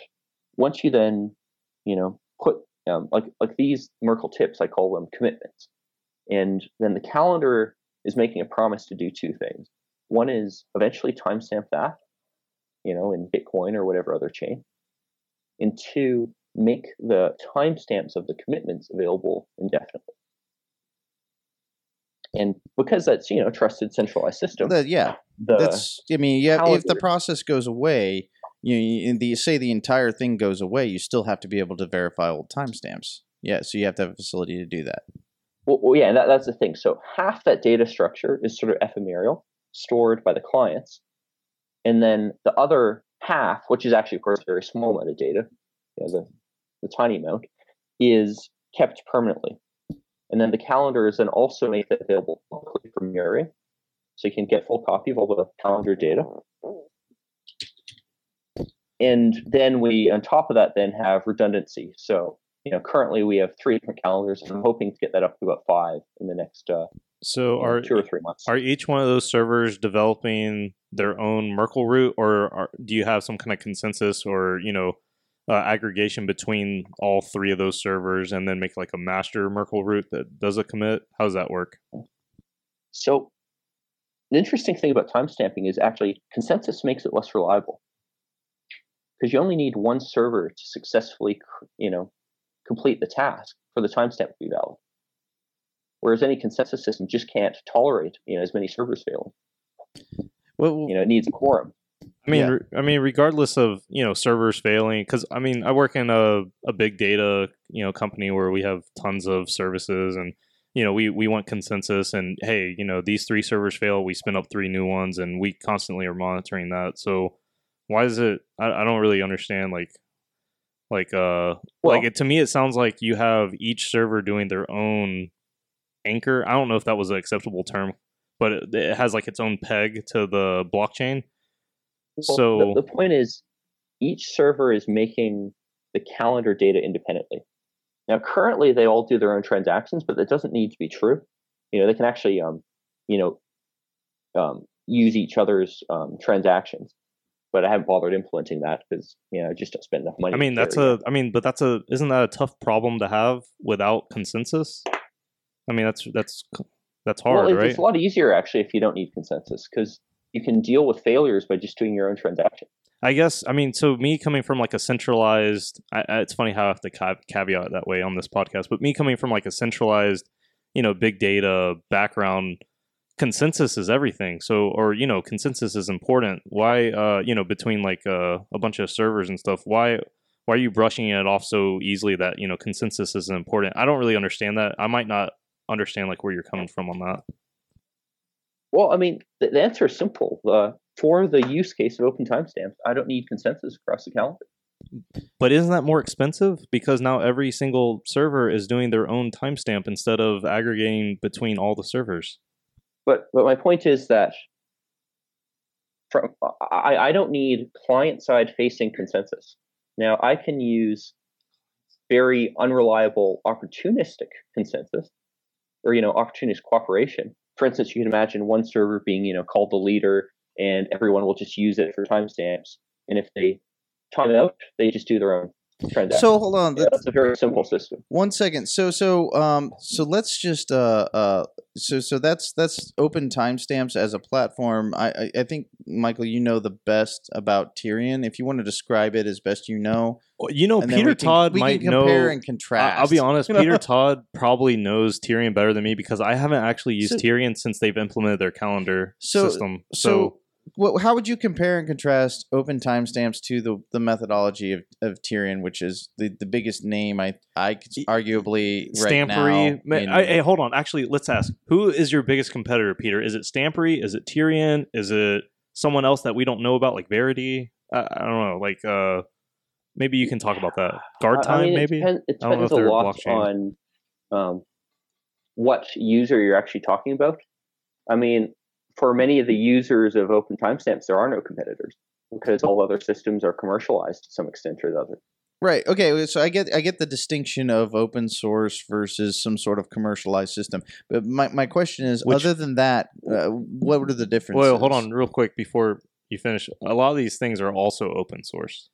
once you then, you know, put um, like like these Merkle tips, I call them commitments, and then the calendar is making a promise to do two things. One is eventually timestamp that, you know, in Bitcoin or whatever other chain, and two, make the timestamps of the commitments available indefinitely. And because that's you know trusted centralized system, The- yeah, the that's. I mean, yeah. If the process goes away, you, the say the entire thing goes away, you still have to be able to verify old timestamps. Yeah, so you have to have a facility to do that. Well, well, yeah, that, that's the thing. So half that data structure is sort of ephemeral, stored by the clients, and then the other half, which is actually, of course, very small amount of data, you know, the the tiny amount, is kept permanently. And then the calendar is then also made available publicly for mirroring, so you can get full copy of all the calendar data. And then we, on top of that, then have redundancy. So you know, currently we have three different calendars, and I'm hoping to get that up to about five in the next uh, So are two or three months. are each one of those servers developing their own Merkle root, or are, do you have some kind of consensus or you know uh, aggregation between all three of those servers, and then make like a master Merkle root that does a commit? How does that work? So the interesting thing about timestamping is actually consensus makes it less reliable because you only need one server to successfully, you know, complete the task for the timestamp to be valid. Whereas any consensus system just can't tolerate, you know, as many servers failing. Well, You know, it needs a quorum. I mean, Yeah. re- I mean, regardless of you know servers failing, because I mean, I work in a, a big data you know company where we have tons of services, and you know we we want consensus. And hey, you know these three servers fail, we spin up three new ones, and we constantly are monitoring that. So why is it? I, I don't really understand. Like, like uh, Well, like it, to me, it sounds like you have each server doing their own anchor. I don't know if that was an acceptable term, but it, it has like its own peg to the blockchain. Well, So the, the point is, each server is making the calendar data independently. Now, currently, they all do their own transactions, but that doesn't need to be true. You know, they can actually, um, you know, um, use each other's um, transactions. But I haven't bothered implementing that because you know I just don't spend enough money. I mean, that's a. mean, but that's a. Isn't that a tough problem to have without consensus? I mean, that's that's that's hard, well, it's, right? it's a lot easier actually if you don't need consensus because you can deal with failures by just doing your own transaction. I guess. I mean, so me coming from like a centralized. I, I- it's funny how I have to caveat that way on this podcast, but me coming from like a centralized, you know, big data background, consensus is everything. So, or you know, consensus is important. Why, uh, you know, between like uh, a bunch of servers and stuff, why? Why are you brushing it off so easily that you know consensus is important? I don't really understand that. I might not understand like where you're coming from on that. Well, I mean, the, the answer is simple. Uh, for the use case of open timestamps, I don't need consensus across the calendar. But isn't that more expensive? Because now every single server is doing their own timestamp instead of aggregating between all the servers. But but my point is that from I, I don't need client side facing consensus. Now I can use very unreliable opportunistic consensus or you know opportunist cooperation. For instance, you can imagine one server being you know called the leader and everyone will just use it for timestamps. And if they time out, they just do their own transaction. so hold on. Yeah, let's- that's a very simple system. One second. So so um so let's just uh uh so so that's that's open timestamps as a platform. I, I I think Michael, you know the best about Tierion. If you want to describe it as best you know, You know, Peter we can- Todd we might can know. compare and I- contrast. I'll be honest. Peter Todd probably knows Tierion better than me because I haven't actually used So- Tierion since they've implemented their calendar So- system. So, So, what, how would you compare and contrast open timestamps to the, the methodology of, of Tierion, which is the, the biggest name I I could arguably right Stampery. now Ma- in- I- hey, hold on. Actually, let's ask who is your biggest competitor, Peter? Is it Stampery? Is it Tierion? Is it someone else that we don't know about, like Verity? I, I don't know. Like, uh, maybe you can talk about that. Guardtime, I mean, maybe. It, depend, it I don't know depends if a they're lot blockchain. on um, what user you're actually talking about. I mean, for many of the users of open timestamps, there are no competitors because all other systems are commercialized to some extent or the other. Right. Okay. So I get I get the distinction of open source versus some sort of commercialized system. But my, my question is, Which- other than that, uh, what are the differences? Well, hold on, real quick before you finish. A lot of these things are also open source.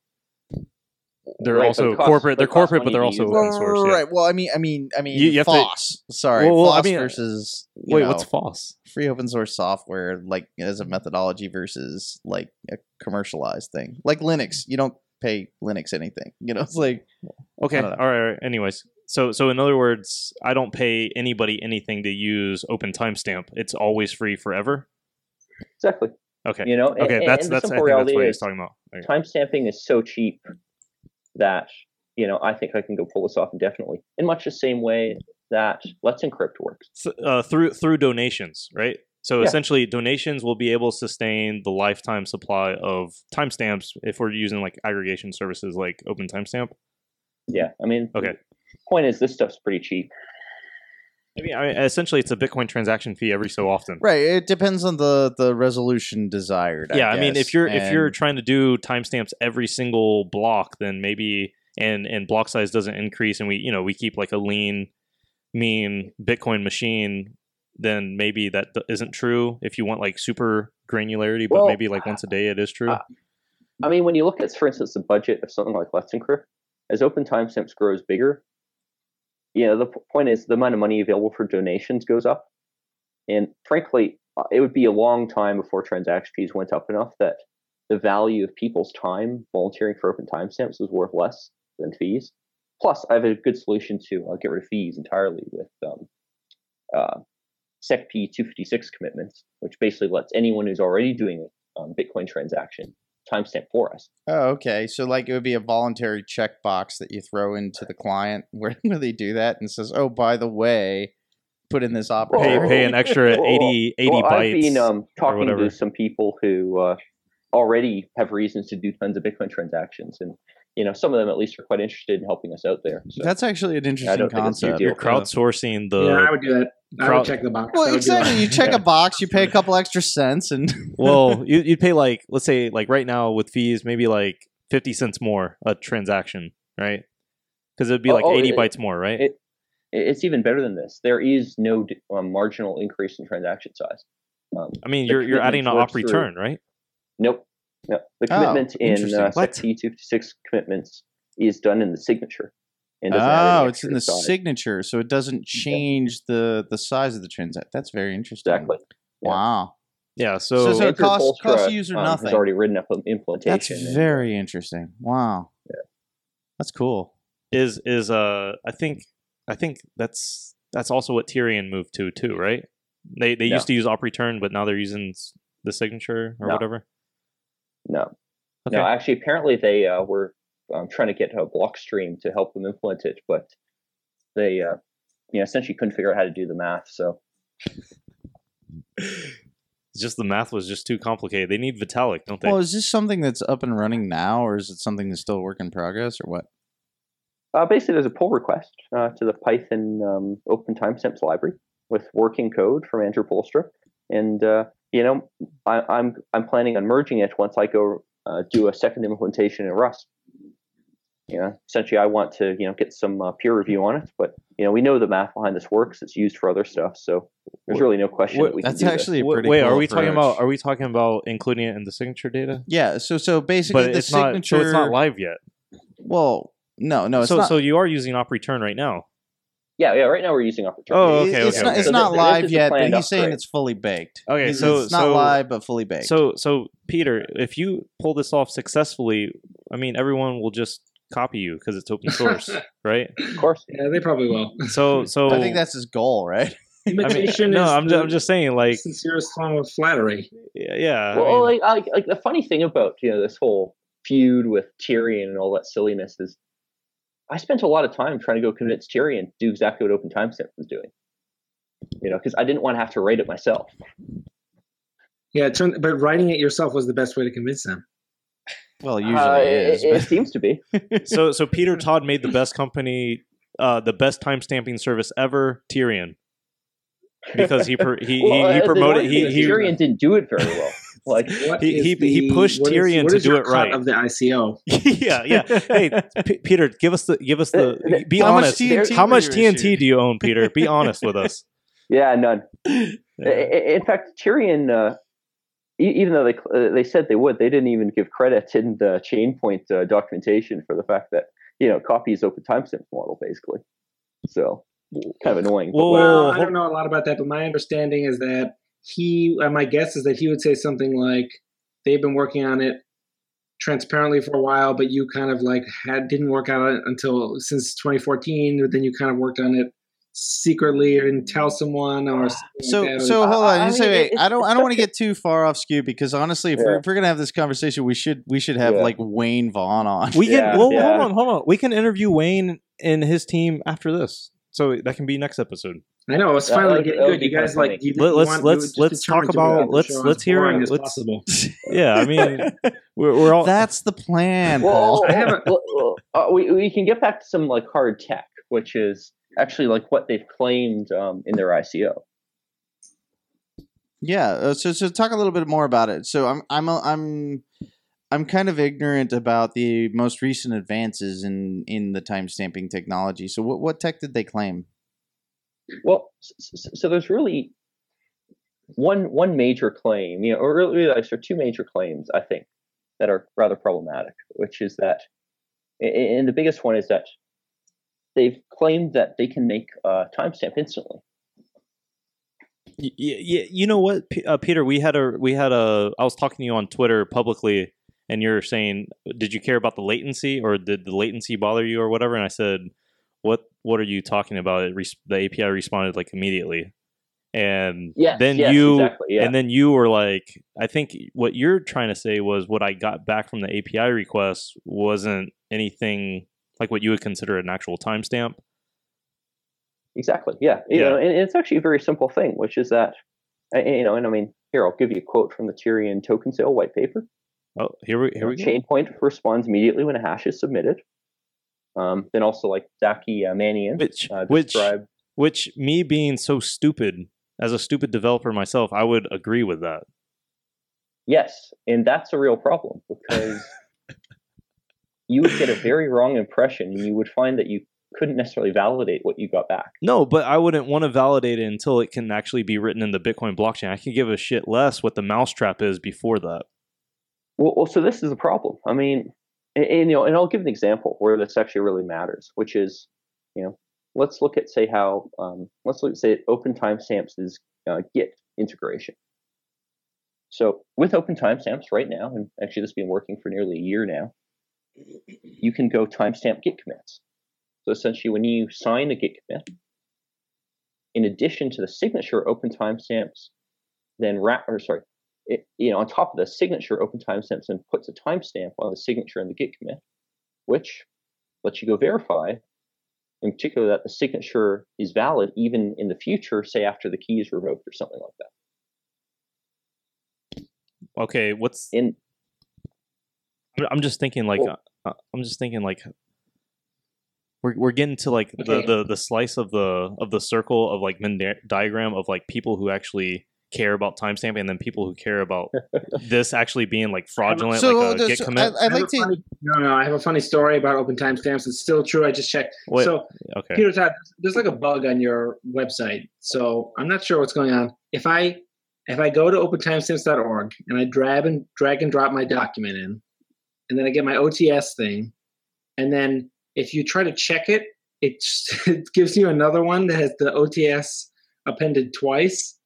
They're Right, also corporate. They're corporate, but they're also open them. source. yeah. Right. Well, I mean, I mean, I mean, You- you have to- Sorry, Well, well, I mean, versus Wait, know, what's FOSS? free open source software, like as a methodology versus like a commercialized thing, like Linux. You don't pay Linux anything. You know, it's like Okay. I All don't right, know. all right. Anyways, so so in other words, I don't pay anybody anything to use Open Timestamp. It's always free forever. Exactly. Okay. You know, and- Okay. and- that's and that's I think that's reality what he's is talking about. Timestamping is so cheap that you know I think I can go pull this off indefinitely. In much the same way that Let's Encrypt works. Th- uh, through through donations, right? So Yeah. essentially, donations will be able to sustain the lifetime supply of timestamps if we're using like aggregation services like Open Timestamp. Yeah, I mean, Okay. Point is, this stuff's pretty cheap. I mean, I mean, essentially, it's a Bitcoin transaction fee every so often. Right. It depends on the the resolution desired. yeah, I mean, guess. if you're if you're trying to do timestamps every single block, then maybe and and block size doesn't increase, and we you know we keep like a lean, mean Bitcoin machine, then maybe that d- isn't true. If you want like super granularity, but Well, maybe like once a day it is true. uh, I mean, when you look at, for instance, the budget of something like Let's Encrypt, as Open Timestamps grows bigger, you know, the point is the amount of money available for donations goes up. And frankly, it would be a long time before transaction fees went up enough that the value of people's time volunteering for Open Timestamps was worth less than fees. Plus, I have a good solution to uh, get rid of fees entirely with um, uh, SecP 256 commitments, which basically lets anyone who's already doing a um, Bitcoin transaction timestamp for us. Oh, okay. So like it would be a voluntary checkbox that you throw into the client where, where they do that and says, "Oh, by the way, put in this pay operator." pay an extra Well, 80, 80 well, bytes. I've been um, talking to some people who uh, already have reasons to do tons of Bitcoin transactions, and you know some of them at least are quite interested in helping us out there. So That's actually an interesting don't think it's a huge concept. You're crowdsourcing the yeah, I would do that. I crowd- would check the box. Well, exactly. You check a box, you pay a couple extra cents, and well, you, you'd pay like let's say like right now with fees maybe like fifty cents more a transaction, right? Because it'd be Oh, like oh, eighty it- bytes more, right? it- it's even better than this. There is no um, marginal increase in transaction size. Um, I mean, you're you're adding an commitment op works through- return, right? nope, no. The Oh, commitment in interesting. uh, What? SecP 256 commitments is done in the signature. and doesn't add any oh, it's in the extra side. signature, so it doesn't change the the size of the transaction. That's very interesting. Exactly. Yeah. Wow, Yeah. So- So, so- it costs- Poelstra, costs user um, nothing. Has already written up an that's implementation. and, uh, very interesting. Wow, Yeah. that's cool. is is uh I think I think that's that's also what Tierion moved to too, right? They they No. used to use op return, but now they're using the signature or No. whatever. No, Okay. no. Actually, apparently they uh, were um, trying to get a Blockstream to help them implement it, but they, uh, you know, essentially couldn't figure out how to do the math. So just the math was just too complicated. They need Vitalik, don't they? Well, is this something that's up and running now, or is it something that's still a work in progress, or what? uh, basically, there's a pull request uh, to the Python um, Open Timestamps library with working code from Andrew Poelstra, and uh, you know, I, I'm I'm planning on merging it once I go uh, do a second implementation in Rust. You know, essentially, I want to you know get some uh, peer review on it, but you know, we know the math behind this works. It's used for other stuff, so there's really no question What- that we That's can do actually a Wait, pretty. wait, cool are we talking about are we talking about including it in the signature data? Yeah. So so basically, But the it's not signature. so it's not live yet. Well, no, no, it's so not. so you are using op return right now. This. Yeah, yeah. Right now we're using opportunity. Oh, It- okay, it's okay, not, okay. it's So not this- this live is a yet, but planned he's saying upgrade. it's fully baked. Okay, He's- so- it's not so- live, but fully baked. So so Peter, if you pull this off successfully, I mean everyone will just copy you because it's open source, right? Of course. Yeah, they probably will. So so I think that's his goal, right? I mean, Imitation no, is I'm the just, I'm just saying like sincerest form of flattery. yeah, yeah I Well, mean- like, like, like the funny thing about you know this whole feud with Tierion and all that silliness is, I spent a lot of time trying to go convince Tierion to do exactly what Open Timestamp was doing. You know, because I didn't want to have to write it myself. Yeah, it turned, but writing it yourself was the best way to convince them. Well, usually Uh, is. it, it seems to be. so so Peter Todd made the best company, uh, the best timestamping service ever, Tierion, because he per, he, Well, he, he uh, promoted he he, Tierion didn't do it very well. Like, What He- is he- he pushed what is- Tierion what to do your it cut right. Of the ICO, yeah yeah. Hey P- Peter, give us the give us the be How much honest. TNT How much TNT issued? do you own, Peter? Be honest with us. yeah, none. I- I- In fact, Tierion, uh, e- even though they uh, they said they would, they didn't even give credit in the Chainpoint uh, documentation for the fact that you know copies Open Timestamp model basically. So kind of annoying. Well, well, I don't know a lot about that, but my understanding is that he, uh, my guess is that he would say something like, "They've been working on it transparently for a while, but you kind of like had didn't work on it until since 2014. But then you kind of worked on it secretly or didn't tell someone or So like so hold on. I Just mean, say, wait, I don't I don't want to get too far off skew because honestly, if, Yeah. we're, if we're gonna have this conversation, we should we should have Yeah. like Wayne Vaughn on. We can. Yeah, well, yeah. hold on, hold on. We can interview Wayne and his team after this, so that can be next episode. I know it's finally would- getting good. You guys like you, Let- you let's- want, let's- let's talk determined to make about- let's- let's hear- boring as let's- Yeah, I mean, we're, we're all. That's the plan, Well, Paul. I haven't- well, well, uh, we we can get back to some like hard tech, which is actually like what they've claimed um, in their ICO. Yeah, uh, so so talk a little bit more about it. So I'm I'm a, I'm I'm kind of ignorant about the most recent advances in in the timestamping technology. So what what tech did they claim? Well, so there's really one one major claim, you know, or really there are two major claims I think that are rather problematic, which is that, and the biggest one is that they've claimed that they can make a timestamp instantly. Y- y- y- you know what, uh, Peter? We had a we had a. I was talking to you on Twitter publicly, and you're saying, "Did you care about the latency, or did the latency bother you, or whatever?" And I said, "What What are you talking about?" It res- the API responded like immediately, and Yes, then yes, you exactly, yeah. and then you were like, "I think what you're trying to say was what I got back from the API request wasn't anything like what you would consider an actual timestamp." Exactly. Yeah. You Yeah. know, and it's actually a very simple thing, which is that, you know, and I mean, here I'll give you a quote from the Tierion token sale white paper. Oh, here we here we go. Chainpoint responds immediately when a hash is submitted. Um, then also like Zaki uh, Manian Which uh, which. Which me being so stupid as a stupid developer myself, I would agree with that. Yes, and that's a real problem because you would get a very wrong impression, and you would find that you couldn't necessarily validate what you got back. No, but I wouldn't want to validate it until it can actually be written in the Bitcoin blockchain. I can give a shit less what the mousetrap is before that. Well, well, so this is a problem. I mean, and, and, you know, and I'll give an example where this actually really matters, which is, you know, let's look at say how um, let's look at say Open Timestamps is uh, Git integration. So with Open Timestamps right now, and actually this has been working for nearly a year now, you can go timestamp Git commits. So essentially, when you sign a Git commit, in addition to the signature Open Timestamps, then wrap or sorry, it, you know, on top of the signature, Open Timestamps and puts a timestamp on the signature in the Git commit, which lets you go verify, in particular, that the signature is valid even in the future, say after the key is revoked or something like that. Okay, what's In I'm- just thinking like Well- uh, I'm just thinking like we're we're getting to like the, Okay. the the slice of the of the circle of like Venn diagram of like people who actually care about timestamping and then people who care about this actually being like fraudulent So, like uh, a git so commit. I- I I'd like to. funny- no, no, I have a funny story about open timestamps. It's still true. I just checked. Wait, So, okay. Peter Todd, there's like a bug on your website. So I'm not sure what's going on. If I if I go to opentimestamps.org and I drag and drag and drop my document in, and then I get my OTS thing, and then if you try to check it, it, just, it gives you another one that has the OTS appended twice.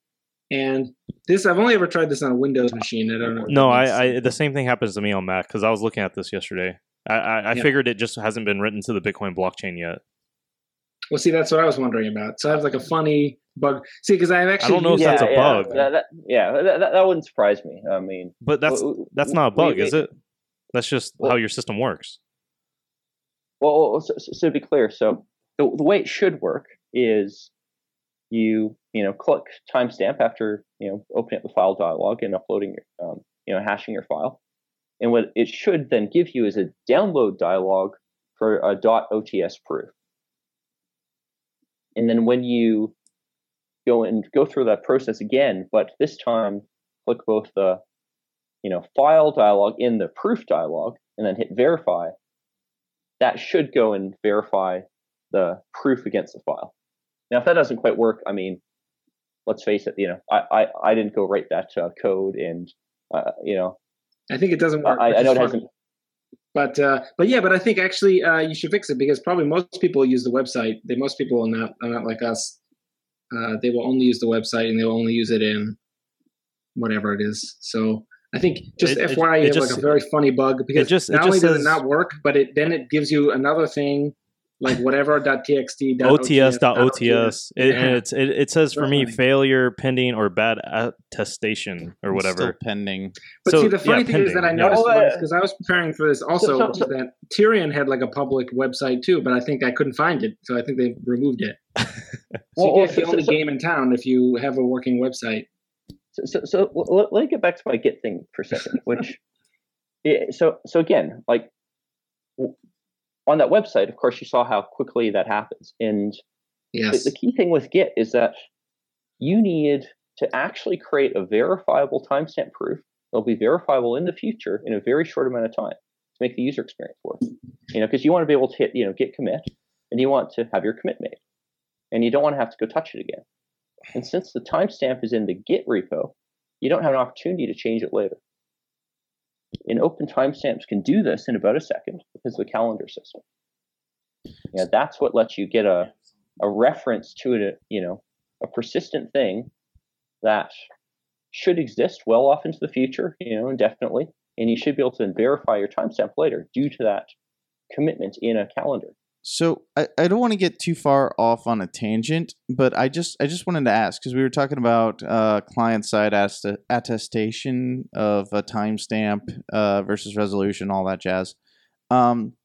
And this I've only ever tried this on a Windows machine. I don't know. No. I, I the same thing happens to me on Mac because I was looking at this yesterday. I, I, I Yeah. figured it just hasn't been written to the Bitcoin blockchain yet. Well, see, that's what I was wondering about. So I have like a funny bug. See, because I've actually don't know if used that's a yeah, bug. That, that, yeah, that, that, that wouldn't surprise me. I mean, But that's w- w- that's not a bug, we- is it? That's just Well- how your system works. Well, so, so so to be clear, so the, the way it should work is you you know click timestamp after you know opening up the file dialog and uploading your um, you know hashing your file, and what it should then give you is a download dialog for a .ots proof, and then when you go and go through that process again, but this time click both the you know file dialog in the proof dialog and then hit verify. That should go and verify the proof against the file. Now, if that doesn't quite work, I mean, let's face it, you know, I I, I didn't go write that uh, code, and uh, you know, I think it doesn't work. I, I know it funny. hasn't. But uh, but yeah, but I think actually uh, you should fix it because probably most people use the website. They most people are not are not like us. Uh, they will only use the website and they will only use it in whatever it is. So I think just It- it- FYI, it you have just- like a very funny bug because just- it not just only does it not work, but it then it gives you another thing like whatever .txt OTS.OTS. It, and Yeah. it's it, it says for So me failure pending or bad attestation or It's still whatever. pending. But So, see, the funny yeah, thing is that I noticed because I was preparing for this also so- so- that Tierion had like a public website too, but I think I couldn't find it, so I think they removed it. So Well, you well, guys the only so- game in town if you have a working website. So, so, so l- let, let me get back to my Git thing for a second. Which, yeah, so so again, like w- on that website, of course, you saw how quickly that happens. And the, Yes. the key thing with Git is that you need to actually create a verifiable timestamp proof. It'll be verifiable in the future in a very short amount of time to make the user experience work. You know, because you want to be able to hit, you know, git commit, and you want to have your commit made, and you don't want to have to go touch it again. And since the timestamp is in the Git repo, you don't have an opportunity to change it later. And open timestamps can do this in about a second because of the calendar system. Yeah, that's what lets you get a, a reference to it, you know, a persistent thing that should exist well off into the future, you know, indefinitely. And you should be able to verify your timestamp later due to that commitment in a calendar. So I, I don't want to get too far off on a tangent, but I just I just wanted to ask because we were talking about uh, client side attestation of a timestamp uh, versus resolution, all that jazz. Um,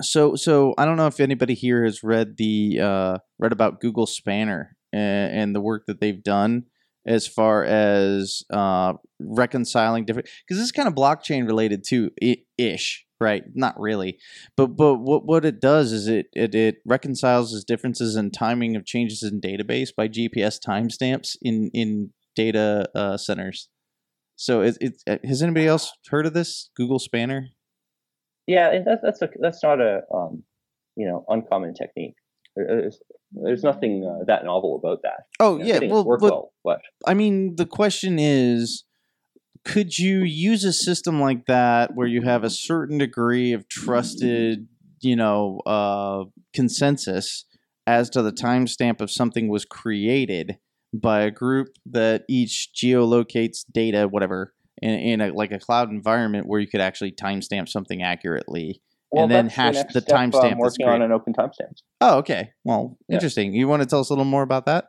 so so I don't know if anybody here has read the uh, read about Google Spanner and, and the work that they've done as far as uh, reconciling different because this is kind of blockchain related too ish right not really but but what what it does is it it, it reconciles as differences in timing of changes in database by GPS timestamps in in data uh, centers. So it, it uh, has anybody else heard of this Google Spanner? Yeah, and that, that's a that's not a um, you know uncommon technique. There's, there's nothing uh, that novel about that. Oh You know, yeah, well, work but, well, but I mean the question is could you use a system like that where you have a certain degree of trusted, you know, uh, consensus as to the timestamp of something was created by a group that each geolocates data, whatever, in, in a, like a cloud environment where you could actually timestamp something accurately. well, and then hash the step, um, timestamp working on an open timestamp. Oh, okay. Well, Yeah. interesting. You want to tell us a little more about that?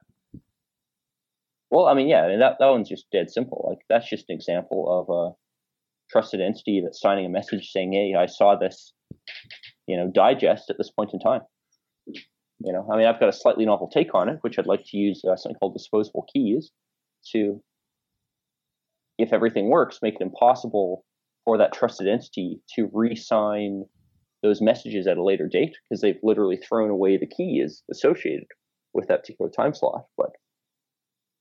Well, I mean, yeah, I mean, that that one's just dead simple. Like that's just an example of a trusted entity that's signing a message saying, "Hey, I saw this, you know, digest at this point in time." You know, I mean, I've got a slightly novel take on it, which I'd like to use uh, something called disposable keys to, if everything works, make it impossible for that trusted entity to re-sign those messages at a later date because they've literally thrown away the keys associated with that particular time slot. But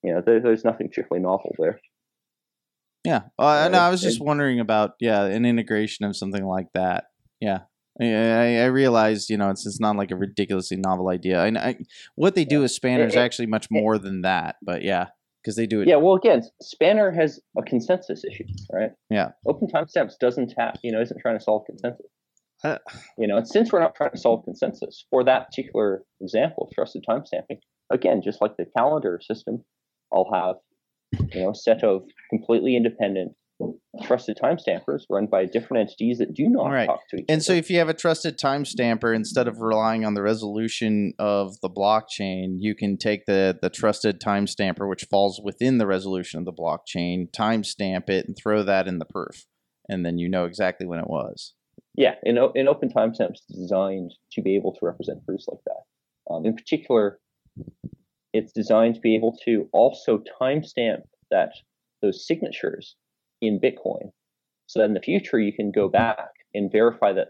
you know, there, there's nothing particularly novel there. Yeah. Uh, no, I was just wondering about yeah an integration of something like that. Yeah. I, I realized, you know, it's it's not like a ridiculously novel idea. And I, what they do with Spanner is It- it- actually much more than that. But yeah, because they do it. Yeah, well, again, Spanner has a consensus issue, right? Yeah. Open timestamps doesn't have, you know, isn't trying to solve consensus. Uh, you know, and since we're not trying to solve consensus for that particular example of trusted timestamping, again, just like the calendar system, I'll have, you know, a set of completely independent trusted timestampers run by different entities that do not Right. talk to each other. And so, if you have a trusted timestamper, instead of relying on the resolution of the blockchain, you can take the the trusted timestamper, which falls within the resolution of the blockchain, timestamp it, and throw that in the perf, and then you know exactly when it was. Yeah, in, in open timestamps designed to be able to represent proofs like that. Um, in particular, it's designed to be able to also timestamp that those signatures in Bitcoin, so that in the future you can go back and verify that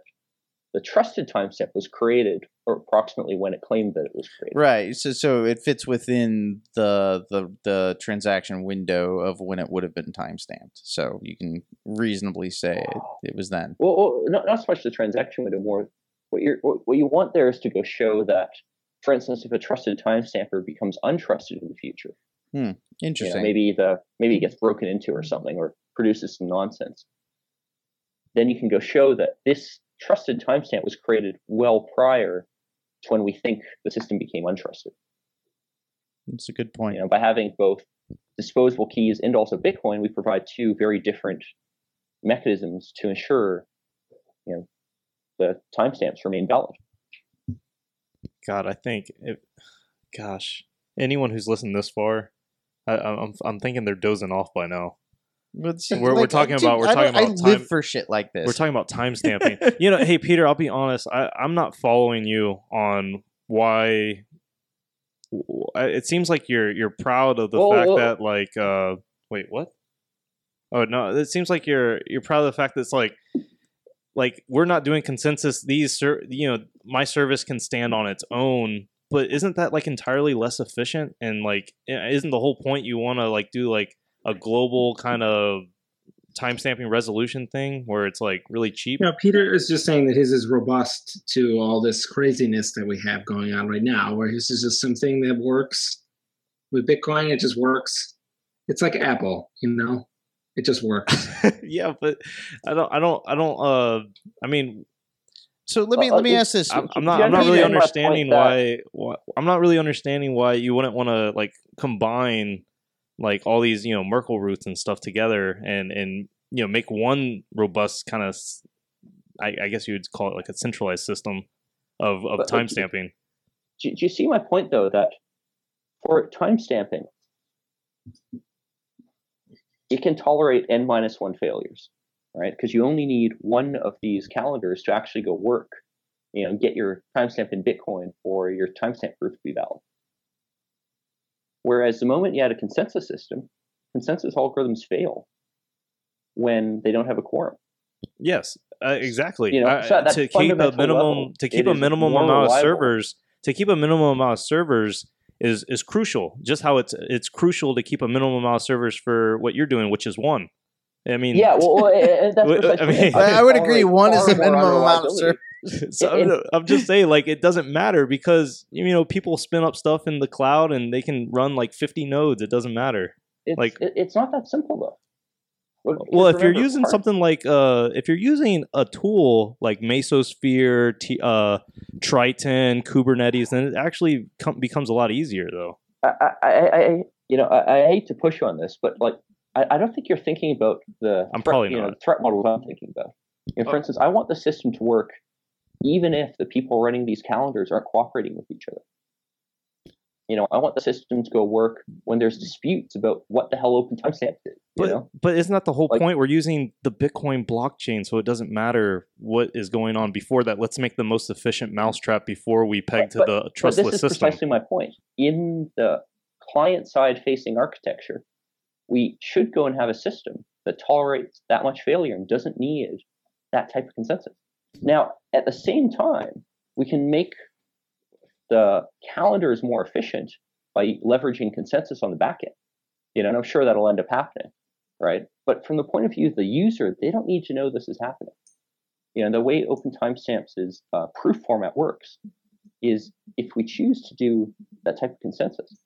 the trusted timestamp was created or approximately when it claimed that it was created. Right. So so it fits within the the the transaction window of when it would have been timestamped. So you can reasonably say it, it was then. Well, well not, not so much the transaction window, more what you what you want there is to go show that, for instance, if a trusted timestamper becomes untrusted in the future, hmm, you know, Interesting. maybe the maybe it gets broken into or something or produces some nonsense. Then you can go show that this trusted timestamp was created well prior to when we think the system became untrusted. That's a good point. You know, by having both disposable keys and also Bitcoin, we provide two very different mechanisms to ensure, you know, the timestamps remain valid. God, I think, it, gosh, anyone who's listened this far, I, I'm I'm thinking they're dozing off by now. But see, We're- we're talking about- we're talking about I live time- for shit like this. We're talking about time stamping. you know, hey Peter, I'll be honest. I, I'm not following you on why. It seems like you're you're proud of the Whoa, fact whoa. that like uh wait what? Oh no! It seems like you're you're proud of the fact that it's like like we're not doing consensus. These you know my service can stand on its own, but isn't that like entirely less efficient? And like isn't the whole point you want to like do like a global kind of timestamping resolution thing where it's like really cheap? Know, Peter is just saying that his is robust to all this craziness that we have going on right now, where his is just something that works with Bitcoin. It just works. It's like Apple, you know, it just works. yeah, but I don't, I don't, I don't. Uh, I mean, so let me Uh, let me ask this. I'm, I'm not, I'm not really understand my point understanding why, why. I'm not really understanding why you wouldn't want to like combine like all these you know Merkle roots and stuff together and and you know make one robust kind of. I, I guess you would call it like a centralized system of of uh, timestamping. Do, do you see my point though that for timestamping, it can tolerate n minus one failures, right? Because you only need one of these calendars to actually go work, you know, get your timestamp in Bitcoin for your timestamp proof to be valid. Whereas the moment you add a consensus system, consensus algorithms fail when they don't have a quorum. Yes, uh, exactly. You know, so at to keep a minimum level, to keep a minimum amount of servers to keep a minimum amount of servers is is crucial. Just how it's it's crucial to keep a minimum amount of servers for what you're doing, which is one. I mean, Yeah, well, well, and that's I mean- I, I would agree. tolerate One is the minimum amount of unreliability. servers. so I'm, I'm just saying, like, it doesn't matter because you know people spin up stuff in the cloud and they can run like 50 nodes. It doesn't matter. It's, Like- it's not that simple though. Well, Well, if you're using part- something like uh, if you're using a tool like Mesosphere, T- uh, Triton, Kubernetes, then it actually com- becomes a lot easier, though. I, I, I, I- you know, I, I hate to push on this, but like, I, I don't think you're thinking about the I'm threat, probably you know, threat models I'm thinking about. You know, for Oh. instance, I want the system to work even if the people running these calendars aren't cooperating with each other. You know, I want the system to go work when there's disputes about what the hell open timestamp is. But know, but isn't that the whole Like- point? We're using the Bitcoin blockchain, so it doesn't matter what is going on before that. Let's make the most efficient mousetrap before we peg to But- the but this is system. precisely my point. In the client side facing architecture, we should go and have a system that tolerates that much failure and doesn't need that type of consensus. Now, at the same time, we can make the calendars more efficient by leveraging consensus on the back end. You know, and I'm sure that'll end up happening, right? But from the point of view of the user, they don't need to know this is happening. You know, the way Open Timestamps is uh, proof format works is if we choose to do that type of consensus,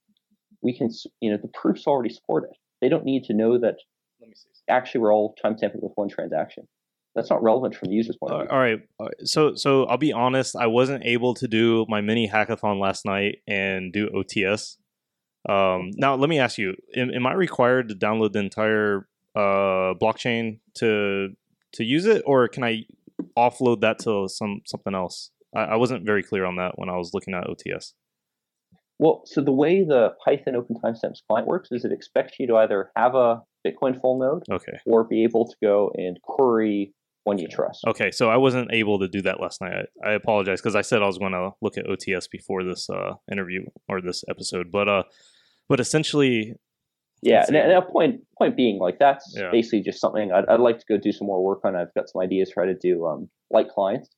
we can, you know, the proofs already support it. They don't need to know that actually we're all timestamping with one transaction. That's not relevant from the user's point of Uh, view. all right. all right. So so I'll be honest. I wasn't able to do my mini hackathon last night and do OTS. Um, now let me ask you: am, am I required to download the entire uh, blockchain to to use it, or can I offload that to some something else? I, I wasn't very clear on that when I was looking at OTS. Well, so the way the Python Open Timestamps client works is it expects you to either have a Bitcoin full node Okay. or be able to go and query one you trust. Okay, so I wasn't able to do that last night. I, I apologize because I said I was going to look at OTS before this uh, interview or this episode, but uh, but essentially, Yeah, and, and a point point being like that's Yeah. basically just something I'd, I'd like to go do some more work on. I've got some ideas for how to do um, light clients,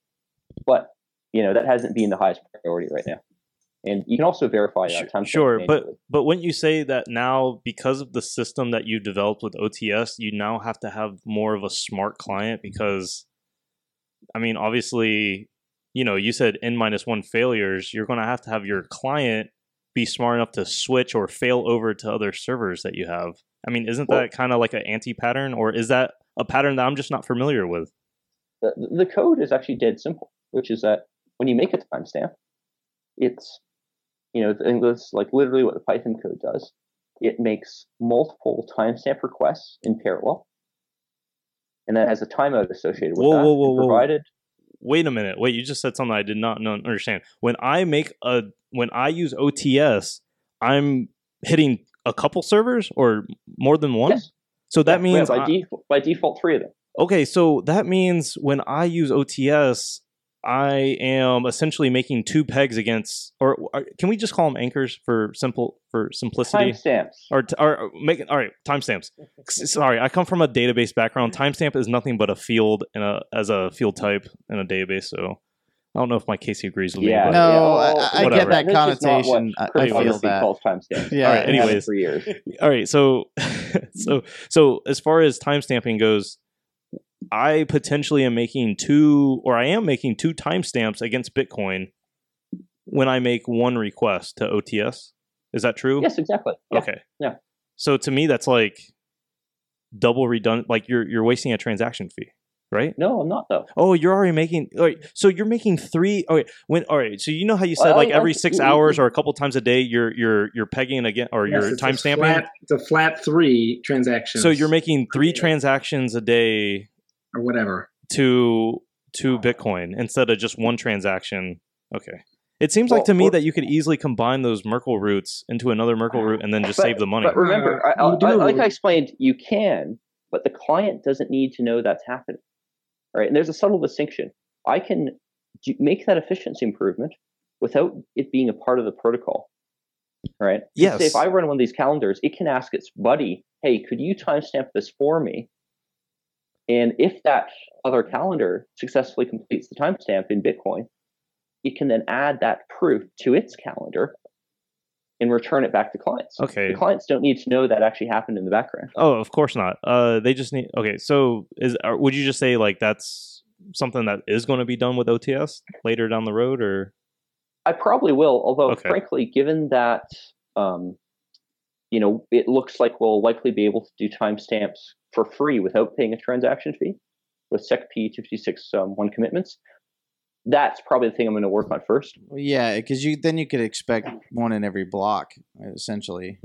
but you know that hasn't been the highest priority right now. And you can also verify uh, Su- time sure, but but wouldn't you say that now because of the system that you developed with OTS, you now have to have more of a smart client because, I mean, obviously, you know, you said n minus one failures. You're going to have to have your client be smart enough to switch or fail over to other servers that you have. I mean, isn't Well- that kind of like an anti pattern, or is that a pattern that I'm just not familiar with? the, the code is actually dead simple, which is that when you make a timestamp, it's you know and that's like literally what the Python code does. it makes multiple timestamp requests in parallel, and that has a timeout associated with Whoa, that. whoa, whoa, whoa. provided Wait a minute. Wait, you just said something I did not know, understand. When I make a when I use OTS, I'm hitting a couple servers or more than one. Yes. So that Yeah, yeah, means by, I- default, by default three of them. Okay, so that means when I use OTS, I am essentially making two pegs against, or, or can we just call them anchors for simple for simplicity? Timestamps. Or, or or make all right. Timestamps. S- Sorry, I come from a database background. Timestamp is nothing but a field in a as a field type in a database. So I don't know if my Casey agrees with Yeah. me. No, But, I- well, I get that That's just not what connotation. I- I feel that. calls timestamps. Yeah. All right, I've had it anyways. for years. all right. So so so as far as timestamping goes, I potentially am making two, or I am making two timestamps against Bitcoin when I make one request to OTS. Is that true? Yes, exactly. Yeah. Okay. Yeah. So to me, that's like double redundant. Like you're you're wasting a transaction fee, right? No, I'm not though. Oh, you're already making. All right, so you're making three. All right, when all right. So you know how you said Well, like I- every I- six we- hours or a couple times a day, you're you're you're pegging again or Yes, you're it's a timestamping. flat- It's a flat three transactions. So you're making three transactions a day or whatever. to to Bitcoin instead of just one transaction. Okay. It seems like to me or- that you could easily combine those Merkle roots into another Merkle root and then just But- save the money. But remember, Uh, I, I. I- like I explained, you can, but the client doesn't need to know that's happening. All right, and there's a subtle distinction. I can do, make that efficiency improvement without it being a part of the protocol. All right. Say Yes. if I run one of these calendars, it can ask its buddy, "Hey, could you timestamp this for me?" And if that other calendar successfully completes the timestamp in Bitcoin, it can then add that proof to its calendar and return it back to clients. Okay. The clients don't need to know that actually happened in the background. Oh, of course not. Uh, they just need. Okay, so is would you just say like that's something that is going to be done with OTS later down the road, or I probably will, although Okay. frankly, given that um, you know it looks like we'll likely be able to do timestamps for free without paying a transaction fee with SecP 256 um, one commitments, that's probably the thing I'm going to work on first. Yeah, because you then you could expect one in every block, essentially.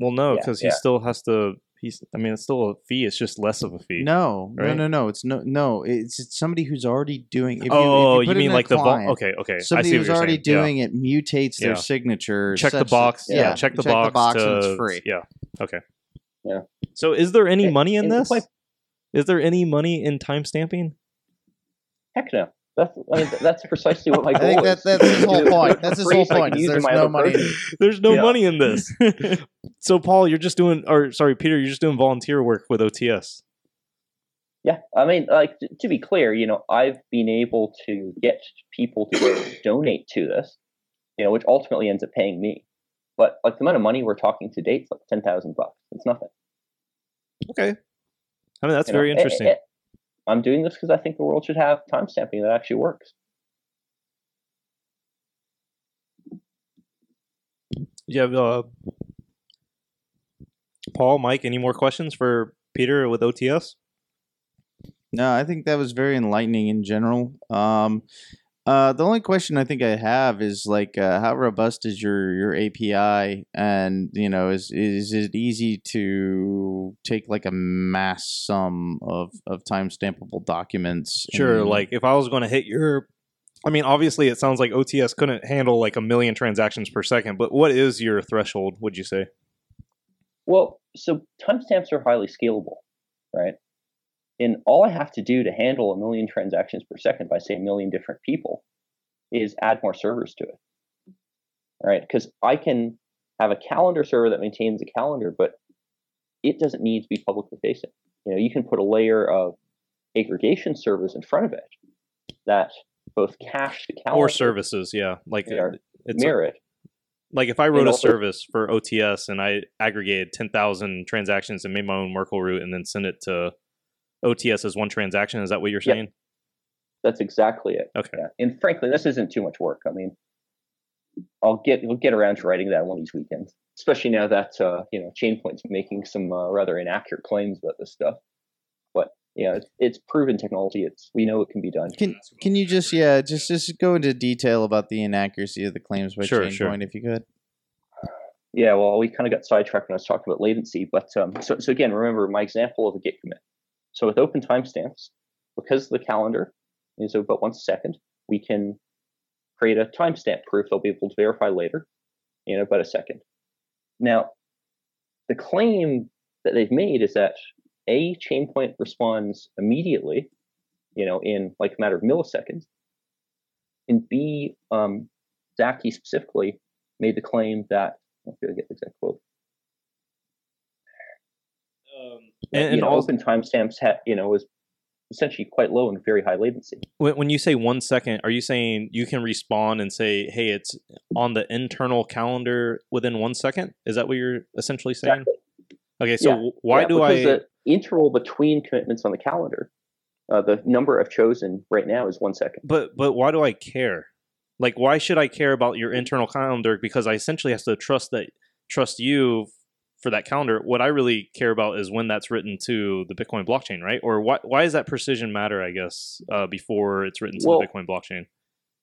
well, no, Yeah, because yeah. he still has to. He's. I mean, it's still a fee. It's just less of a fee. No, Right? no, no, no. It's no, no. It's, it's somebody who's already doing. If you, oh, if you, oh, you, put it mean in a like the vault? client, Okay, okay. I Somebody see what who's you're already saying. Yeah. doing it mutates their Yeah. signature. Check the such that- box. Yeah, check the check box. the box, to, and it's free. Yeah. Okay. Yeah. So, is there any And- money in this? point- Is there any money in timestamping? Heck no. That's, I mean, that's precisely what my I goal think that- is. that's his whole point. That's his whole so I can point, is use it there's no money. There's no Yeah. money in this. so, Paul, you're just doing, or sorry, Peter, you're just doing volunteer work with OTS. Yeah, I mean, like t- to be clear, you know, I've been able to get people to donate to this, you know, which ultimately ends up paying me. But like the amount of money we're talking to date is like ten thousand bucks. It's nothing. Okay. I mean, that's you very Eh, interesting. eh, I'm doing this because I think the world should have timestamping that actually works. You have uh, Paul, Mike, any more questions for Peter with OTS? No, I think that was very enlightening in general. Um, uh, the only question I think I have is like, uh, how robust is your your API, and you know, is is it easy to take like a mass sum of of timestampable documents? Sure. and- Like if I was going to hit your, I mean, obviously it sounds like OTS couldn't handle like a million transactions per second, but what is your threshold, would you say? Well, so timestamps are highly scalable, right? And all I have to do to handle a million transactions per second by say a million different people is add more servers to it. Right? Because I can have a calendar server that maintains a calendar, but it doesn't need to be publicly facing. You know, you can put a layer of aggregation servers in front of it that both cache the calendar Or services, yeah. Like it's a- like if I wrote a also- service for OTS and I aggregated 10,000 transactions and made my own Merkle root and then sent it to OTS as one transaction, is that what you're Yep. saying? That's exactly it. Okay. Yeah. And frankly, this isn't too much work. I mean, I'll get we'll get around to writing that one of these weekends. Especially now that uh, you know Chainpoint's making some uh, rather inaccurate claims about this stuff. But yeah, it's, it's proven technology. It's we know it can be done. Can can you just yeah just just go into detail about the inaccuracy of the claims by Sure, Chainpoint sure. if you could? Yeah, well, we kind of got sidetracked when I was talking about latency, but um, so so again, remember my example of a git commit. So with open timestamps, because the calendar is about one second, we can create a timestamp proof they'll be able to verify later in about a second. Now, the claim that they've made is that a Chainpoint responds immediately, you know, in like a matter of milliseconds, and b um, Zaki specifically made the claim that I don't get the exact quote. Um, that, and, you and know, also, open timestamps had you know is essentially quite low and very high latency. when, when you say one second, are you saying you can respond and say, "Hey, it's on the internal calendar within one second? Is that what you're essentially saying? Exactly. Okay, so Yeah. why Yeah, do I? because the interval between commitments on the calendar, uh, the number I've chosen right now is one second. But but why do I care? Like, why should I care about your internal calendar? Because I essentially have to trust that trust you for that calendar. What I really care about is when that's written to the Bitcoin blockchain, right? Or why why does that precision matter? I guess uh, before it's written to Well, the Bitcoin blockchain.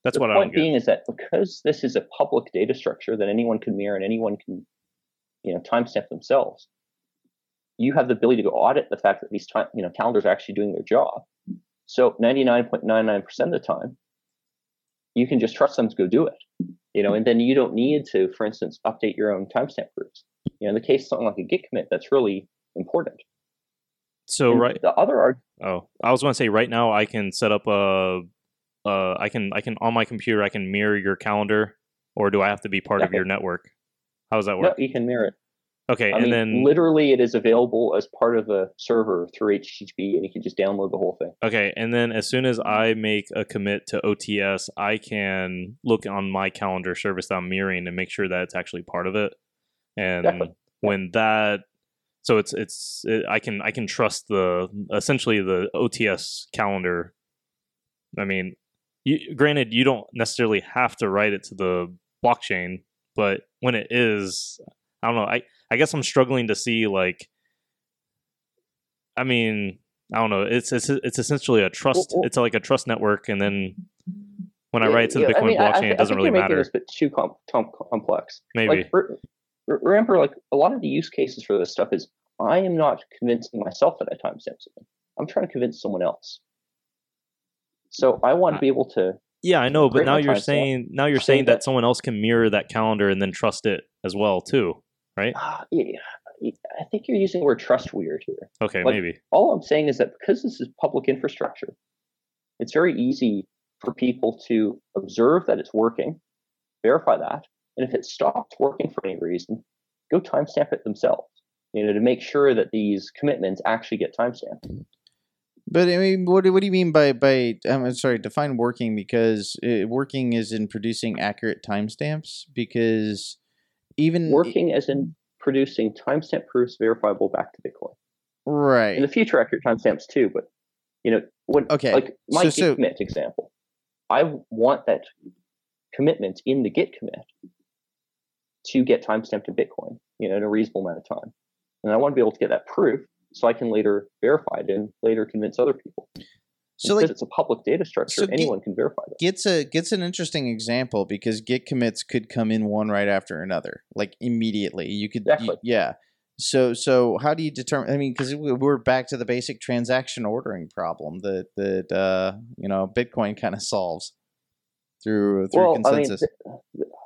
That's what I point being is that because this is a public data structure that anyone can mirror and anyone can, you know, timestamp themselves, you have the ability to go audit the fact that these time, you know, calendars are actually doing their job. So 99.99% of the time, you can just trust them to go do it, you know, and then you don't need to, for instance, update your own timestamp groups. You know, in the case of something like a Git commit, that's really important. So And right. The other arg- Oh, I was going to say right now I can set up a. Uh, I can I can on my computer I can mirror your calendar, or do I have to be part of your network? How does that no, work? you can mirror it. Okay, I and mean, then literally, it is available as part of a server through HTTP, and you can just download the whole thing. Okay, and then as soon as I make a commit to OTS, I can look on my calendar service that I'm mirroring and make sure that it's actually part of it. And when that, so it's it's it, I can I can trust the essentially the OTS calendar. I mean, you, granted, you don't necessarily have to write it to the blockchain, but when it is, I don't know. I I guess I'm struggling to see like. I mean, I don't know. It's it's it's essentially a trust. Well, well- it's like a trust network, and then when I Yeah, write to the yeah, I Bitcoin mean, I- I blockchain, it doesn't really matter. this a bit too com- com- complex. Maybe. Like, re- remember, like a lot of the use cases for this stuff is I am not convincing myself that I timestamp something. I'm trying to convince someone else. So I want to be able to. yeah, I know, but now you're saying now you're saying that that- someone else can mirror that calendar and then trust it as well too, right? Ah, yeah, I think you're using the word trust weird here. Okay, Like- maybe. All I'm saying is that because this is public infrastructure, it's very easy for people to observe that it's working, verify that, and if it stops working for any reason, go timestamp it themselves. You know, to make sure that these commitments actually get timestamped. But I mean, what do, what do you mean by by? I'm sorry, define working because uh, working is in producing accurate timestamps. Because even Working as in producing timestamp proofs verifiable back to Bitcoin. right, In the future, accurate timestamps too, but you know, when Okay, like my so- Git so- commit example, I want that commitment in the Git commit to get timestamped to Bitcoin, you know, in a reasonable amount of time, and I want to be able to get that proof so I can later verify it and later convince other people. so like it's a public data structure, so Git- anyone can verify that. gets a gets an interesting example because Git commits could come in one right after another, like immediately. You could, you- yeah. So so how do you determine? I mean, because we're back to the basic transaction ordering problem that that uh, you know Bitcoin kind of solves through through well, I mean, consensus.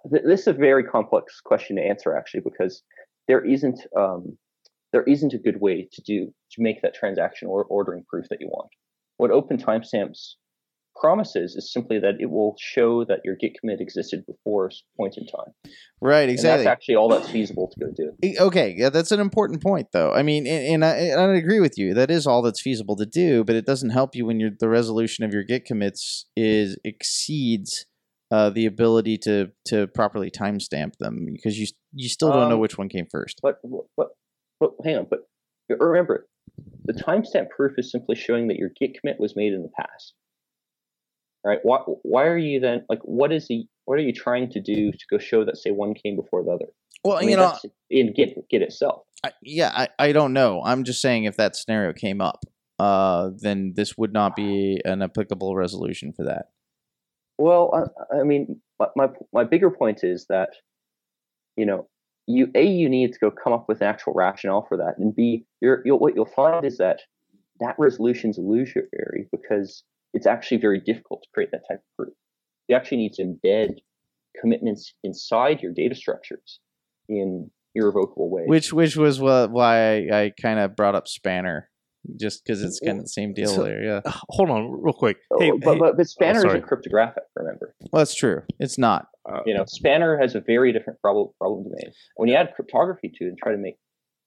Th- th- this is a very complex question to answer actually because there isn't um, there isn't a good way to do to make that transaction or ordering proof that you want. What Open Timestamps promises is simply that it will show that your Git commit existed before a point in time, right, and exactly. that's actually all that's feasible to go do. Okay, yeah, that's an important point, though. I mean, and, and I, and I agree with you. That is all that's feasible to do, but it doesn't help you when your the resolution of your Git commits is exceeds uh, the ability to to properly timestamp them because you you still don't know Um, which one came first. But but but hang on, but remember, the timestamp proof is simply showing that your Git commit was made in the past. All right? Why why are you then like what is the what are you trying to do to go show that say one came before the other? Well, I mean, you know, in Git Git itself. I, yeah, I, I don't know. I'm just saying if that scenario came up, uh, then this would not be an applicable resolution for that. Well, I, I mean, my, my bigger point is that you know you a you need to go come up with an actual rationale for that, and b you're, you'll, what you'll find is that that resolution is illusory because it's actually very difficult to create that type of proof. You actually need to embed commitments inside your data structures in irrevocable ways. Which which was what why I, I kind of brought up Spanner, just because it's kind of the same deal So- there. Yeah, Uh, Hold on, real quick. Oh, Hey, but, hey, but, but Spanner sorry. isn't cryptographic. Remember, well, that's true. It's not. you know, Spanner has a very different problem problem domain. When you add cryptography to it and try to make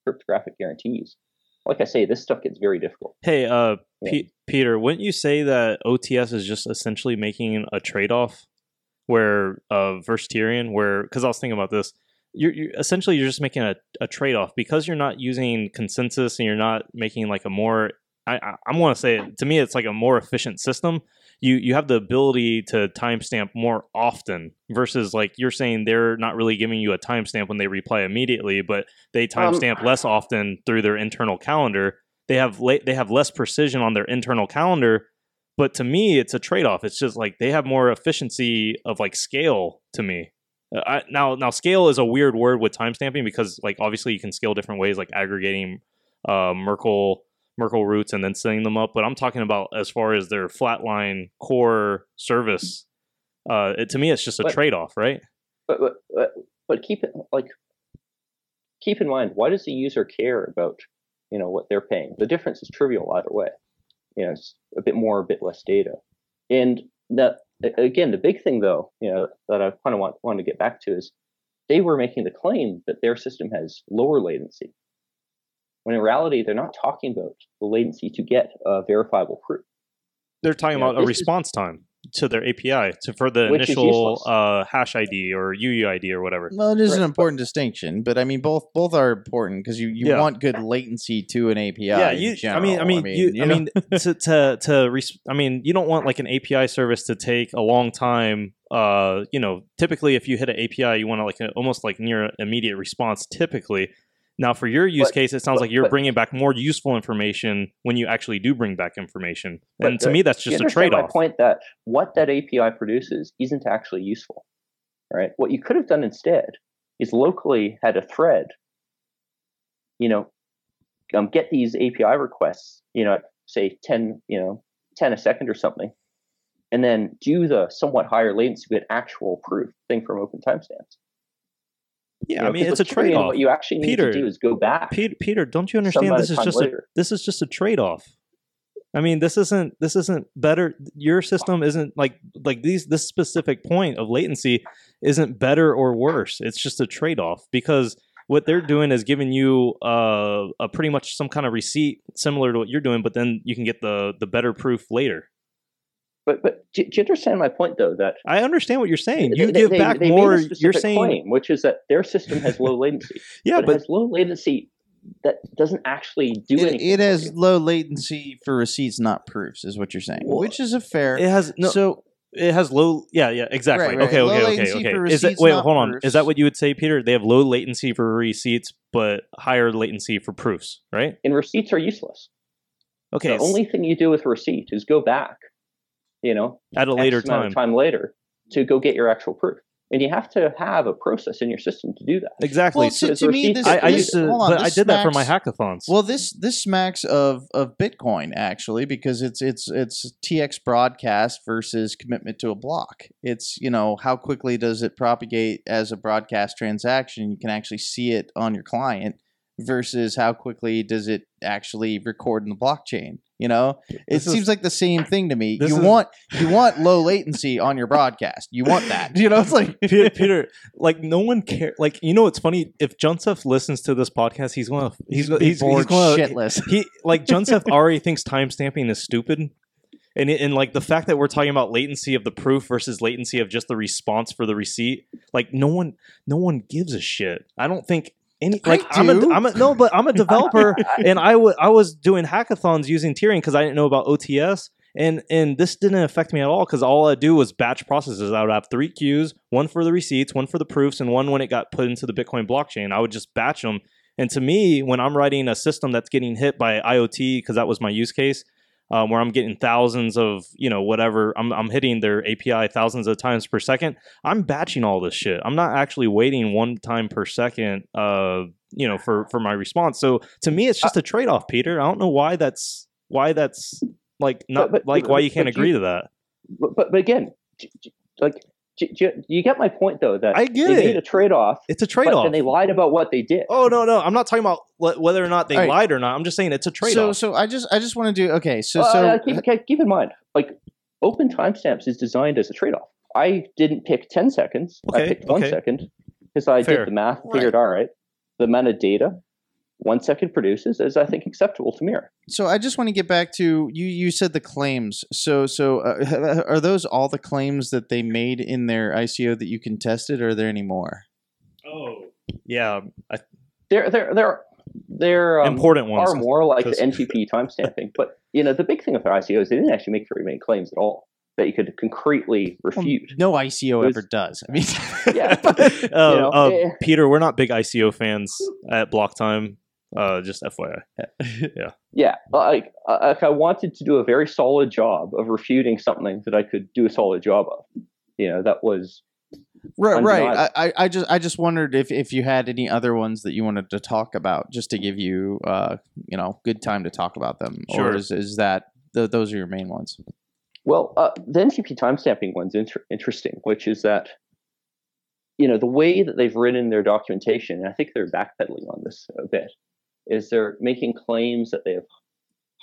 cryptographic guarantees, like I say, this stuff gets very difficult. hey, uh, Yeah. P- Peter, wouldn't you say that OTS is just essentially making a trade-off where uh, versus Tierion, where because I was thinking about this, you're, you're essentially you're just making a, a trade-off because you're not using consensus and you're not making like a more I I, I want to say it, to me it's like a more efficient system. You you have the ability to timestamp more often versus like you're saying they're not really giving you a timestamp when they reply immediately, but they Um, timestamp less often through their internal calendar. They have la- they have less precision on their internal calendar, but to me it's a trade-off. It's just like they have more efficiency of like scale to me. Uh, I, now now scale is a weird word with timestamping because like obviously you can scale different ways like aggregating uh, Merkle Merkle roots and then setting them up. But I'm talking about as far as their flatline core service. Uh, it, to me, it's just a trade off, right? But but but, but keep it like keep in mind why does the user care about you know what they're paying? The difference is trivial either way. You know, it's a bit more, a bit less data, and that again the big thing though you know that I kind of want want to get back to is they were making the claim that their system has lower latency, when in reality they're not talking about the latency to get a verifiable proof. They're talking Yeah, about a this is- response time to their API to for the Which initial uh, hash ID or UUID or whatever. Well, it is an Right, but- important distinction, but I mean both both are important because you, you Yeah. want good latency to an API. yeah, in you. I general. mean, I mean, you. I know? mean, to to to. Res- I mean, you don't want like an API service to take a long time. Uh, you know, typically if you hit an API, you want to like a, almost like near immediate response. Typically, now for your use But- case, it sounds but- like you're but- bringing back more useful information when you actually do bring back information. And to the- me, that's just a trade off. My point that what that API produces isn't actually useful, right? What you could have done instead is locally had a thread, you know, um, get these API requests, you know, at, say ten, you know, ten a second or something, and then do the somewhat higher latency but actual proof thing from open timestamps. Yeah, You I mean it's a trade off. What you actually need Peter, to do is go back. Peter, Peter, don't you understand? This is just later. a this is just a trade off. I mean, this isn't this isn't better. Your system isn't like like these this specific point of latency isn't better or worse. It's just a trade off because what they're doing is giving you uh, a pretty much some kind of receipt similar to what you're doing, but then you can get the the better proof later. But but do, do you understand my point though? That I understand what you're saying. You they- give they- back they made a more. You're saying, claim, which is that their system has low latency. yeah, but, it but has low latency that doesn't actually do it, anything. it has you. low latency for receipts, not proofs, is what you're saying, Well, which is a fair. it has no. so It has low. Yeah, yeah, exactly. Right, right. Okay, Low okay, okay, okay. for Is it wait? Hold on. Is that what you would say, Peter? They have low latency for receipts, but higher latency for proofs, right? and receipts are useless. Okay, the only thing you do with a receipt is go back, you know, at a later time. time later to go get your actual proof. And you have to have a process in your system to do that. Exactly. Well, so to, to me, this, I, I used to, on, but I this did that for my hackathons. Well, this this smacks of of Bitcoin actually because it's it's it's TX broadcast versus commitment to a block. It's you know how quickly does it propagate as a broadcast transaction? You can actually see it on your client versus how quickly does it actually record in the blockchain. You know, it This is- seems like the same thing to me. You is- want you want low latency on your broadcast. You want that. You know, it's like Peter, Peter, like no one care. Like you know, it's funny if Junsef listens to this podcast, he's gonna he's gonna he's, he's gonna shitless. he like Junsef already thinks timestamping is stupid. And, it, and like the fact that we're talking about latency of the proof versus latency of just the response for the receipt, like no one, no one gives a shit. I don't think any like I'm a. I'm a no, but I'm a developer, and I wa- I was doing hackathons using Tierion because I didn't know about OTS, and and this didn't affect me at all because all I do was batch processes. I would have three queues, one for the receipts, one for the proofs, and one when it got put into the Bitcoin blockchain. I would just batch them. And to me, when I'm writing a system that's getting hit by IoT, because that was my use case, um, where I'm getting thousands of you know whatever I'm I'm hitting their API thousands of times per second. I'm batching all this shit. I'm not actually waiting one time per second. Uh, you know, for for my response. So to me, it's just a trade off, Peter. I don't know why that's why that's like not but- like why you can't agree you- to that. But but, but again, j- j- like j- j- you get my point though that I get they it. made a trade off, It's a trade off, and they lied about what they did. Oh no, no, I'm not talking about wh- whether or not they All right. lied or not. I'm just saying it's a trade off. so so I just I just want to do okay. So Uh, so keep, keep- keep in mind, like open timestamps is designed as a trade-off. I didn't pick ten seconds. Okay, I picked one okay. second because I Fair. did the math, and figured all right, the metadata one second produces is I think acceptable to mirror. so I just want to get back to you. You said the claims. So so uh, are those all the claims that they made in their ICO that you contested? Or are there any more? oh, yeah, I, They're they're they're they're um, important ones. far more like the 'cause- NTP timestamping. But you know, the big thing with their ICO is they didn't actually make very many claims at all that you could concretely refute. No ICO was- ever does. I mean, Yeah. Uh, know, uh. Peter, we're not big ICO fans at Block Time. Uh, just FYI. Yeah, like, uh, like I wanted to do a very solid job of refuting something that I could do a solid job of. You know, that was right, right. Undeniable. I, I- I just I just wondered if if you had any other ones that you wanted to talk about, just to give you uh you know good time to talk about them, Sure. or is is that th- those are your main ones? well. Uh, the NTP timestamping one's inter- interesting, which is that you know the way that they've written their documentation. And I think they're backpedaling on this a bit. Is they're making claims that they have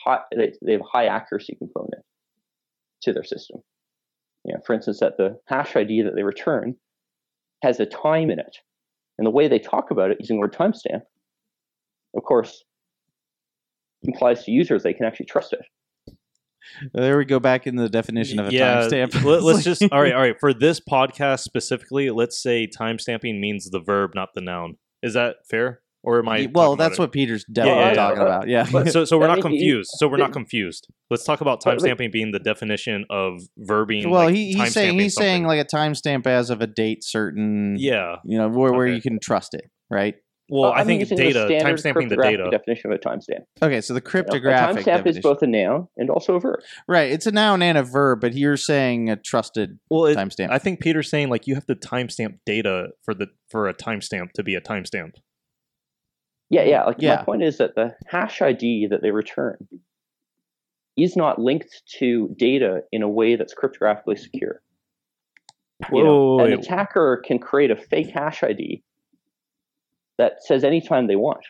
high they, they have high accuracy component to their system. You know, for instance, that the hash ID that they return has a time in it, and the way they talk about it using the word timestamp, of course, implies to users they can actually trust it. There we go back in the definition of a yeah, timestamp. let, us just all right, all right. For this podcast specifically, let's say timestamping means the verb, not the noun. Is that fair? Or am I? well, talking about that's it? what Peter's definitely yeah, yeah. talking about. Yeah. But- So, so we're not confused. So we're not confused. Let's talk about But- but- timestamping being the definition of verbing. well, like, he, he's saying timestamping he's saying like a timestamp as of a date certain. yeah. You know where where you can trust it, right? Well, I I'm think using data timestamping the data. definition of a timestamp. Okay, so the You know, cryptographic a timestamp is both a noun and also a verb. right. It's a noun and a verb, but you're saying a trusted Well, it, timestamp. I think Peter's saying like you have to timestamp data for the for a timestamp to be a timestamp. Yeah, yeah. Like Yeah. my point is that the hash ID that they return is not linked to data in a way that's cryptographically secure. You know, Whoa, an wait. attacker can create a fake hash ID that says anytime they want.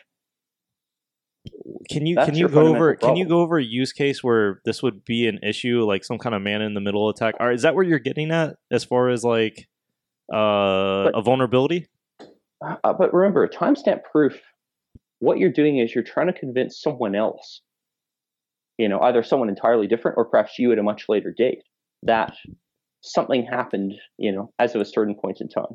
Can you That's can you go over fundamental can you go over a use case where this would be an issue, like some kind of man in the middle attack? Or is that where you're getting at as far as like uh, But- a vulnerability? Uh, but remember, timestamp proof, what you're doing is you're trying to convince someone else, you know, either someone entirely different or perhaps you at a much later date, that something happened, you know, as of a certain point in time.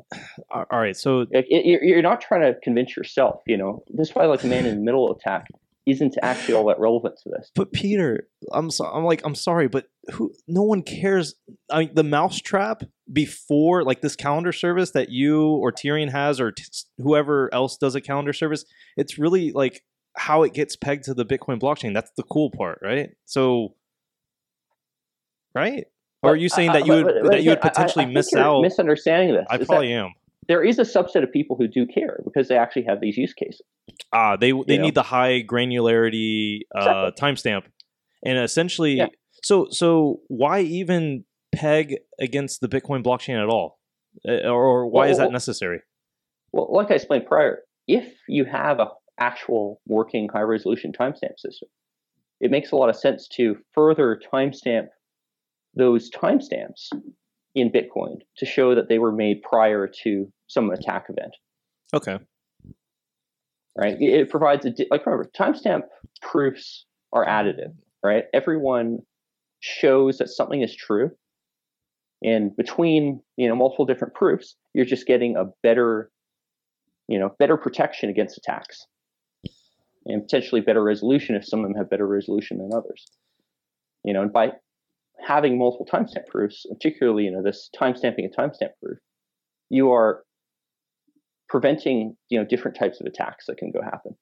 All right, so Like, it, you're- you're not trying to convince yourself, you know. This is why, like, a man in the middle attack isn't actually all that relevant to this. But Peter, I'm so, I'm like I'm sorry, but who? No one cares. I mean, the mousetrap before like this calendar service that you or Tierion has or t- whoever else does a calendar service. It's really like how it gets pegged to the Bitcoin blockchain. That's the cool part, right? So, right? Or are you saying that you would but- but that you would again, I- I potentially miss out? Misunderstanding this. I probably am. There is a subset of people who do care because they actually have these use cases. Ah, they they know? need the high granularity uh, timestamp, and essentially, Yeah. so so why even peg against the Bitcoin blockchain at all, Uh, or, why Well, is that necessary? Well, like I explained prior, if you have a actual working high resolution timestamp system, it makes a lot of sense to further timestamp those timestamps in Bitcoin to show that they were made prior to some attack event. Okay, Right? It, it provides a di- like remember timestamp proofs are additive. Right? Everyone shows that something is true, and between you know multiple different proofs, you're just getting a better you know, better protection against attacks, and potentially better resolution if some of them have better resolution than others. You know, and by having multiple timestamp proofs, particularly you know this timestamping a timestamp proof, you are preventing you know different types of attacks that can go happen.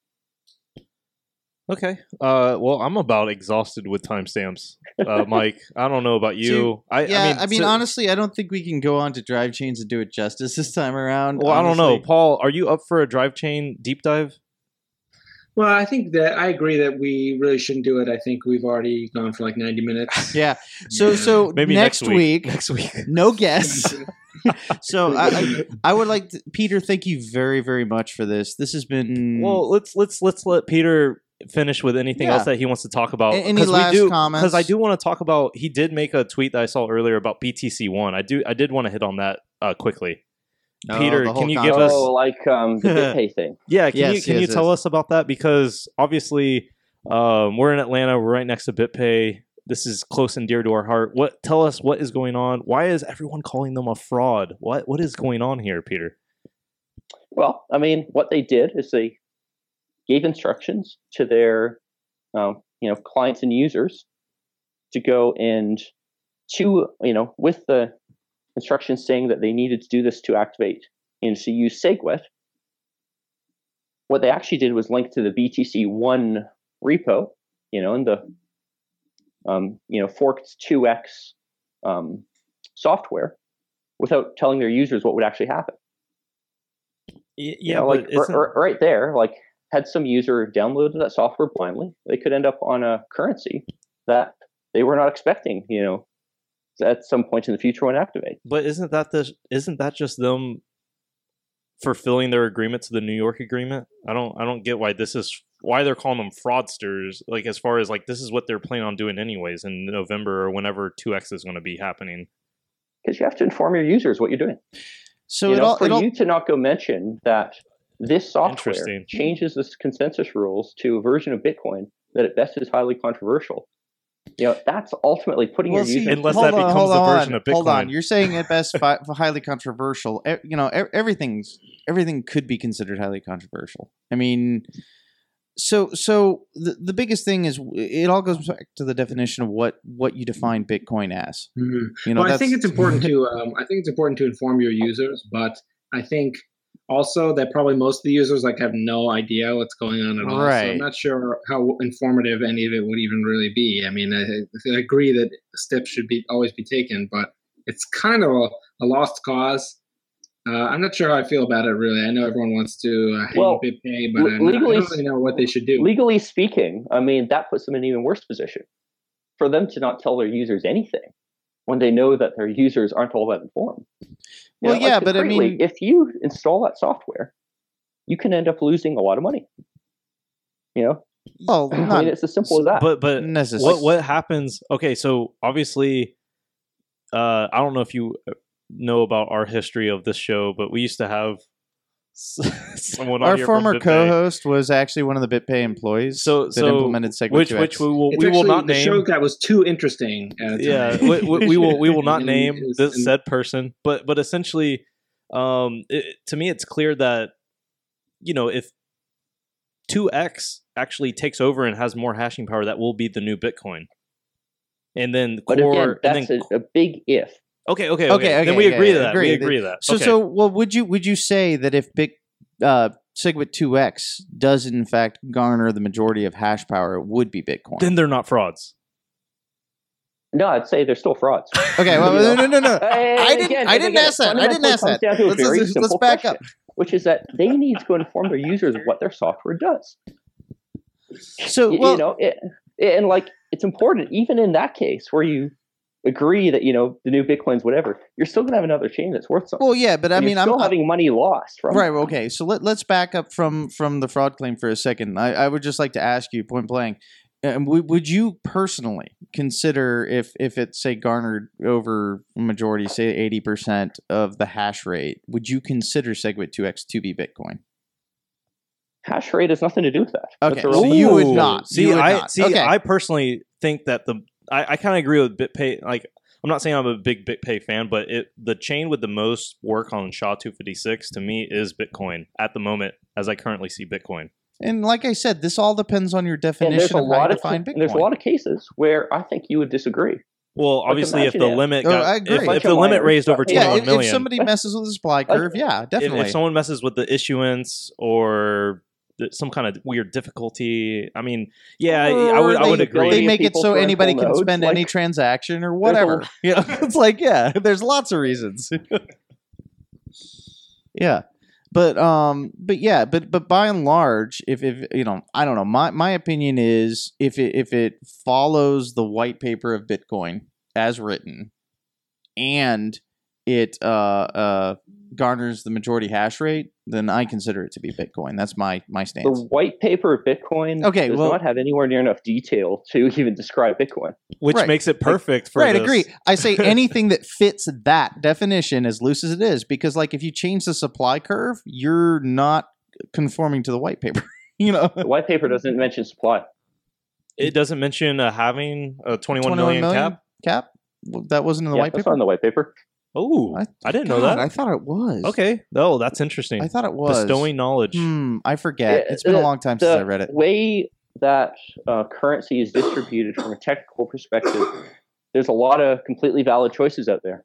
Okay. Uh, well, I'm about exhausted with timestamps, uh, Mike. I don't know about you. I, yeah, I mean, so- honestly, I don't think we can go on to drive chains and do it justice this time around. Well, I don't know. Paul. Are you up for a drive chain deep dive? Well, I think that I agree that we really shouldn't do it. I think we've already gone for like 90 minutes. Yeah. So, so Maybe next, next, week, Next week. no guests. so, I, I, I would like to, Peter. Thank you very, very much for this. This has been Well, let's let's let's let Peter finish with anything Yeah. else that he wants to talk about. A- any 'Cause we last do, comments? Because I do want to talk about. He did make a tweet that I saw earlier about BTC one. I do. I did want to hit on that uh, quickly. Oh, Peter, can you give concept. us? Oh, like um, the BitPay thing. Yeah, can you can yes, you tell yes. us about that? Because obviously, um, we're in Atlanta. We're right next to BitPay. This is close and dear to our heart. What? Tell us what is going on. Why is everyone calling them a fraud? What What is going on here, Peter? Well, I mean, what they did is they gave instructions to their, um, you know, clients and users to go and to, you know, with the instructions saying that they needed to do this to activate and to use SegWit. What they actually did was link to the BTC one repo, you know, and the, um, you know, forked 2x um, software without telling their users what would actually happen. Y- You Yeah, know, like r- r- right there, like had some user downloaded that software blindly, they could end up on a currency that they were not expecting. You know, at some point in the future when activate. But isn't that the isn't that just them fulfilling their agreement to the New York agreement? I don't I don't get why this is why they're calling them fraudsters. Like as far as like this is what they're planning on doing anyways in November or whenever two X is going to be happening. Because you have to inform your users what you're doing. So you it know, all, for it all you to not go mention that this software changes the consensus rules to a version of Bitcoin that at best is highly controversial. You know, that's ultimately putting Well, your see, users. Unless hold that on, becomes hold the on, version of Hold on, Bitcoin. you're saying at best fi- highly controversial. E- You know, e- everything's everything could be considered highly controversial. I mean, so so the the biggest thing is it all goes back to the definition of what what you define Bitcoin as. Mhm. You know, well, I think it's important to. Um, I think it's important to inform your users, but I think also that probably most of the users like have no idea what's going on at all. So I'm not sure how informative any of it would even really be. I mean, I, I agree that steps should be always be taken, but it's kind of a, a lost cause. Uh, I'm not sure how I feel about it. Really, I know everyone wants to uh, hate Well, BitPay, but le- I'm I legally don't really know what they should do. legally speaking, I mean, that puts them in an even worse position. For them to not tell their users anything when they know that their users aren't all that informed. You Well, know, yeah, but I mean- if you install that software, you can end up losing a lot of money. You know, well, I mean, it's as simple as that. But but necessarily. what what happens? Okay, so obviously, uh, I don't know if you know about our history of this show, but we used to have someone on Our here former BitPay. co-host was actually one of the BitPay employees So- that so implemented Segwit which 2X. which we will It's we will actually- not the show name. that was too interesting. At the Yeah, we, we, we will we will not name it's- this said person, but but essentially, um, it, to me, it's clear that you know if two X actually takes over and has more hashing power, that will be the new Bitcoin. And then But core, again, and that's then a, a big if. Okay, okay, okay. Okay, Then we yeah, agree yeah, to that. agree. We agree to that. So okay. so well would you would you say that if big uh Segwit 2x does in fact garner the majority of hash power, it would be Bitcoin. then they're not frauds. No, I'd say they're still frauds. okay, well no no no no. I didn't again- I didn't again, ask that. I didn't ask that. comes down to a Let's, let's, let's back question, up. which is that they need to inform their users what their software does. So Y- well you know, it, and like it's important, even in that case where you agree that you know the new bitcoins, whatever, you're still gonna have another chain that's worth something. well yeah, but I And mean you're I'm still having money lost from Right. Okay. So let, let's back up from from the fraud claim for a second. I, I would just like to ask you, point blank, um, would, would you personally consider if if it say garnered over majority, say eighty percent of the hash rate, would you consider Segwit two x to be Bitcoin? Hash rate has nothing to do with that. Okay, so you would not. See, You would I not. see. Okay. I personally think that the I, I kind of agree with BitPay. Like, I'm not saying I'm a big BitPay fan, but it the chain with the most work on SHA-256 to me is Bitcoin at the moment, as I currently see Bitcoin. And like I said, this all depends on your and there's definition a of how you lot of define and Bitcoin. there's a lot of cases where I think you would disagree. Well, obviously, if the if- limit Oh, got, I if, agree. if Bunch the limit raised over got- two yeah, if, million, if somebody messes with the supply curve, yeah, definitely. if someone messes with the issuance or th- some kind of weird difficulty. I mean, yeah, I- I would I would agree. They make it so anybody can nodes, spend any transaction or There's a- whatever. You know, it's like yeah, there's lots of reasons. yeah, but um, but yeah, but but by and large, if if you know, I don't know. My my opinion is if it if it follows the white paper of Bitcoin as written, and it uh uh garners the majority hash rate, then I consider it to be Bitcoin. That's my my stance. The white paper of Bitcoin Okay, does well- not have anywhere near enough detail to even describe Bitcoin. which Right. makes it perfect for right, this. agree. I say anything that fits that definition as loose as it is, because like if you change the supply curve, you're not conforming to the white paper. you know, The white paper doesn't mention supply. It doesn't mention uh, having a 21 21 million, million cap. cap. Well, That wasn't in the Yeah, white that's paper. not in the white paper. Oh, I- I, didn't know that. I thought it was. okay, oh, that's interesting. I thought it was Bestowing knowledge. Hmm, I forget. Yeah, it's been a long time since I read it. The way that uh, currency is distributed from a technical perspective, there's a lot of completely valid choices out there.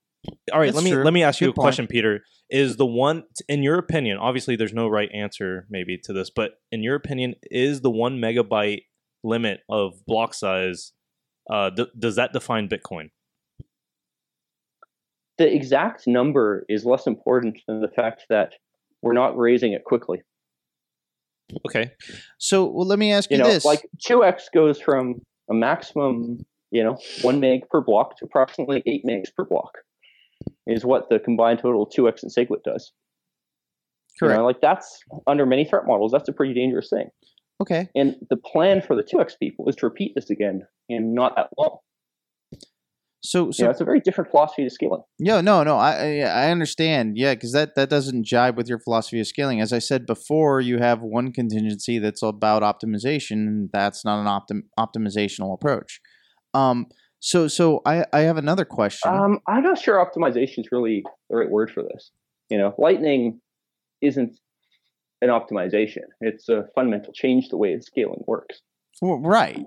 All right, That's let me true. let me ask you Good a point. question, Peter. Is the one in your opinion? Obviously, there's no right answer maybe to this, but in your opinion, is the one megabyte limit of block size? Uh, d- does that define Bitcoin? The exact number is less important than the fact that we're not raising it quickly. Okay, So, well, let me ask you, You know, this: like 2x goes from a maximum, you know, 1 meg per block to approximately 8 megs per block, is what the combined total of 2x and SegWit does. You correct? know, like that's under many threat models, that's a pretty dangerous thing. Okay. And the plan for the 2x people is to repeat this again in not that long. So, So know, it's a very different philosophy to scaling. Yeah, no, no, I I, understand. Yeah, because that that doesn't jibe with your philosophy of scaling. As I said before, you have one contingency that's about optimization. and That's not an optim optimizational approach. Um, so so I I have another question. Um, I'm not sure optimization is really the right word for this. You know, Lightning isn't an optimization; it's a fundamental change the way scaling works. Well, right.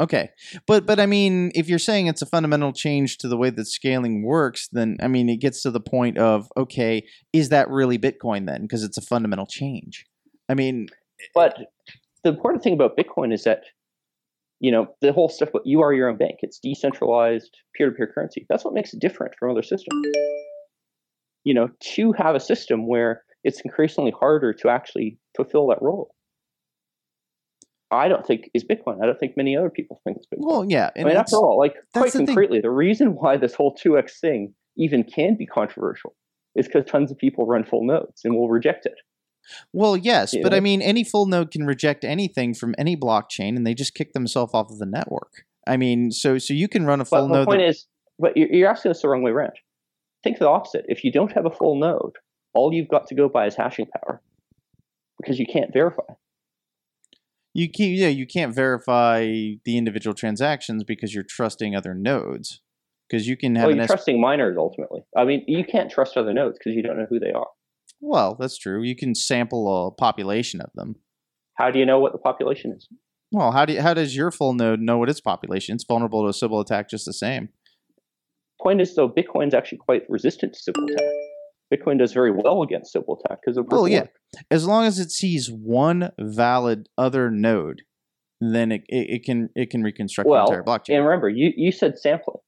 Okay. But but I mean, if you're saying it's a fundamental change to the way that scaling works, then I mean, it gets to the point of okay, is that really Bitcoin then? Because it's a fundamental change. I mean, eh, eh, But the important thing about Bitcoin is that, you know, the whole stuff. But you are your own bank. It's decentralized peer-to-peer currency. That's what makes it different from other systems. You know, to have a system where it's increasingly harder to actually fulfill that role. I don't think is Bitcoin. I don't think many other people think it's Bitcoin. well, yeah. I mean, after all, like quite the thing. concretely, the reason why this whole 2x thing even can be controversial is because tons of people run full nodes and will reject it. Well, yes, You but I mean, any full node can reject anything from any blockchain, and they just kick themselves off of the network. I mean, so so you can run a full But full the node. point that- is, but you're, you're asking us the wrong way around. Think the opposite. If you don't have a full node, all you've got to go by is hashing power because you can't verify. You can yeah, you can't verify the individual transactions because you're trusting other nodes. Because you can have Well, you're trusting miners ultimately. I mean, you can't trust other nodes because you don't know who they are. well, that's true. You can sample a population of them. How do you know what the population is? Well, how do you, how does your full node know what its population? It's vulnerable to a Sybil attack just the same. Point is, though, Bitcoin's actually quite resistant to Sybil attack. Bitcoin does very well against Sybil attack because of Well, yeah. work. As long as it sees one valid other node, then it, it, it can it can reconstruct Well, the entire blockchain. And remember, you, you said sampling,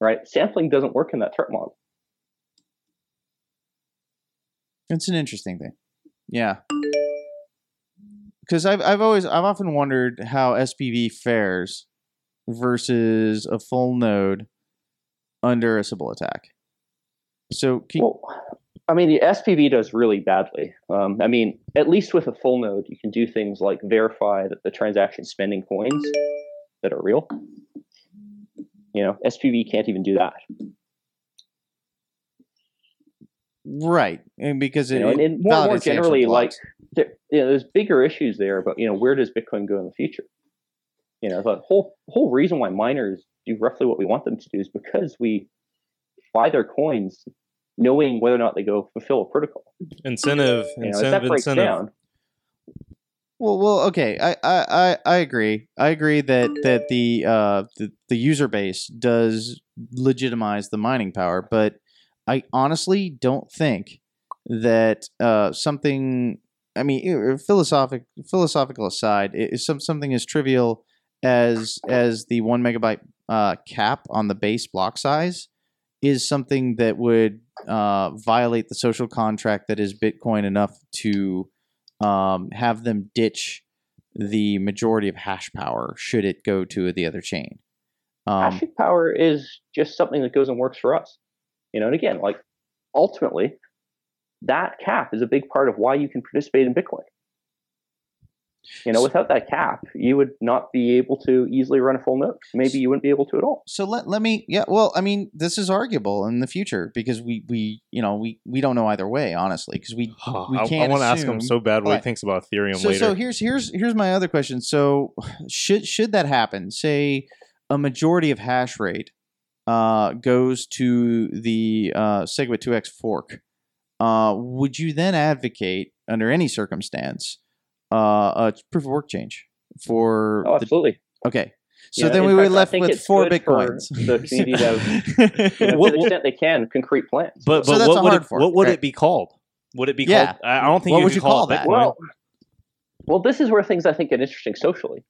right? Sampling doesn't work in that threat model. It's an interesting thing. Yeah. Because I've I've always I've often wondered how SPV fares versus a full node under a Sybil attack. So can, Well, I mean, the SPV does really badly. Um, I mean, at least with a full node, you can do things like verify that the transaction spending coins that are real. You know, SPV can't even do that. right, and because You know, and, and more, more validates the actual generally, like there, you know, there's bigger issues there about you know where does Bitcoin go in the future? You know, the whole whole reason why miners do roughly what we want them to do is because we buy their coins knowing whether or not they go fulfill a protocol. incentive, You know, incentive, that incentive. down, Well, well, okay. I, I, I, I agree. I agree that that the uh the, the user base does legitimize the mining power, but I honestly don't think that uh something I mean, philosophic philosophical aside, i- is some something as trivial as as the one megabyte uh, cap on the base block size is something that would uh, violate the social contract that is Bitcoin enough to um, have them ditch the majority of hash power should it go to the other chain. Um, hashing power is just something that goes and works for us. You know, and again, like ultimately, that cap is a big part of why you can participate in Bitcoin. You know, without that cap, you would not be able to easily run a full node. Maybe you wouldn't be able to at all. so let let me yeah well I mean this is arguable in the future because we we you know we we don't know either way honestly because we we can't I want to ask him so bad what Alright. he thinks about Ethereum so later. so here's here's here's my other question so should should that happen say a majority of hash rate uh goes to the uh segwit 2x fork uh would you then advocate under any circumstance uh a proof of work change for Oh, the, absolutely. okay so You know, then we were fact, I left with four bitcoins The community to you know, What- to the extent they can, concrete plans. but but that's what would it, fork, what would right? it be called? Would it be Yeah. called? I I don't think What you would could you call, call it that? Well, well, this is where things I think get interesting socially.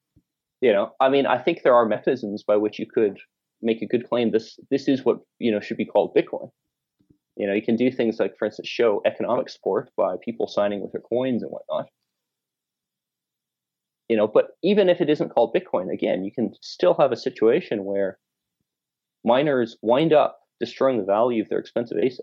You know, I mean, I think there are mechanisms by which you could make a good claim. This this is what you know should be called Bitcoin. You know, you can do things like, for instance, show economic support by people signing with their coins and whatnot. You know, but even if it isn't called Bitcoin, again, you can still have a situation where miners wind up destroying the value of their expensive ASIC.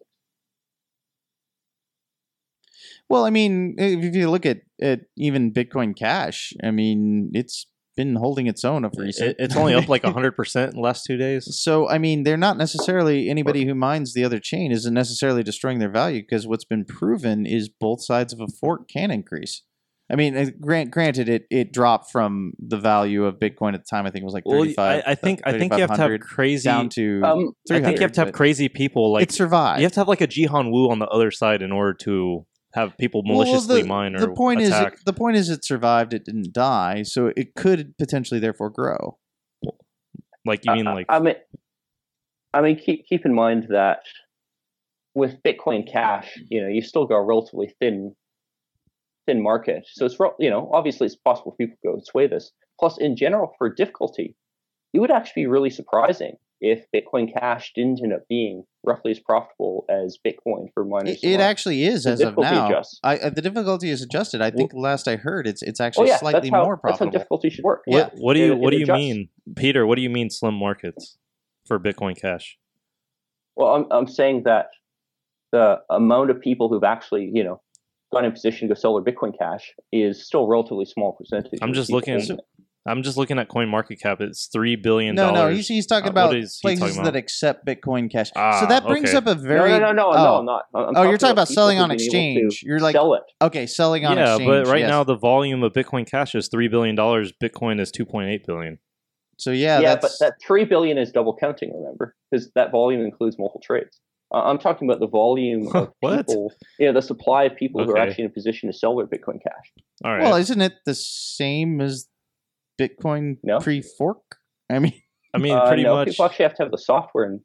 Well, I mean, if you look at, at even Bitcoin Cash, I mean, it's been holding its own of recent. It, it's only up like hundred percent in the last two days. So, I mean, they're not necessarily anybody who mines the other chain isn't necessarily destroying their value because what's been proven is both sides of a fork can increase. I mean, uh, grant, granted, it, it dropped from the value of Bitcoin at the time. I think it was like Well, 35. I, I think I think you have to have crazy. down to Um, I think you have to have crazy people like it survived. you have to have like a Jihan Wu on the other side in order to have people Well, maliciously the, mine or the point attack. is, it, the point is, it survived. It didn't die, so it could potentially therefore grow. like you mean I- like I mean, I mean, keep keep in mind that with Bitcoin Cash, you know, you still got a relatively thin, thin market. So it's rel- you know, obviously it's possible people go sway this. Plus, in general, for difficulty, it would actually be really surprising if Bitcoin Cash didn't end up being roughly as profitable as Bitcoin for miners. It, it actually is The as of now. I, uh, the difficulty is adjusted. I think last I heard, it's it's Oh actually yeah, slightly that's how, more that's how profitable. difficulty should work. what Yeah. what do you It- what it do you adjusts. mean, Peter? What do you mean slim markets for Bitcoin Cash? Well, I'm I'm saying that the amount of people who've actually, you know, got in position to go sell their Bitcoin Cash is still a relatively small percentage. I'm just looking- holding. I'm just looking at Coin Market Cap. It's three billion No, no, he's, he's talking Uh, about he places talking that accept Bitcoin Cash. Ah, so that brings okay. up a very no, no, no, no, oh, no, I'm not. I'm Oh, you're talking about people selling on been able to exchange. You're like sell it. okay, selling on yeah, exchange. but right yes. now the volume of Bitcoin Cash is three billion dollars. Bitcoin is two point eight billion. so yeah, Yeah, but that three billion is double counting. Remember, because that volume includes multiple trades. Uh, I'm talking about the volume of What? people. You know, the supply of people who are actually in a position to sell their Bitcoin Cash. All right. well, isn't it the same as Bitcoin No. pre-fork? I mean, I mean, Uh, pretty no, much. people actually have to have the software and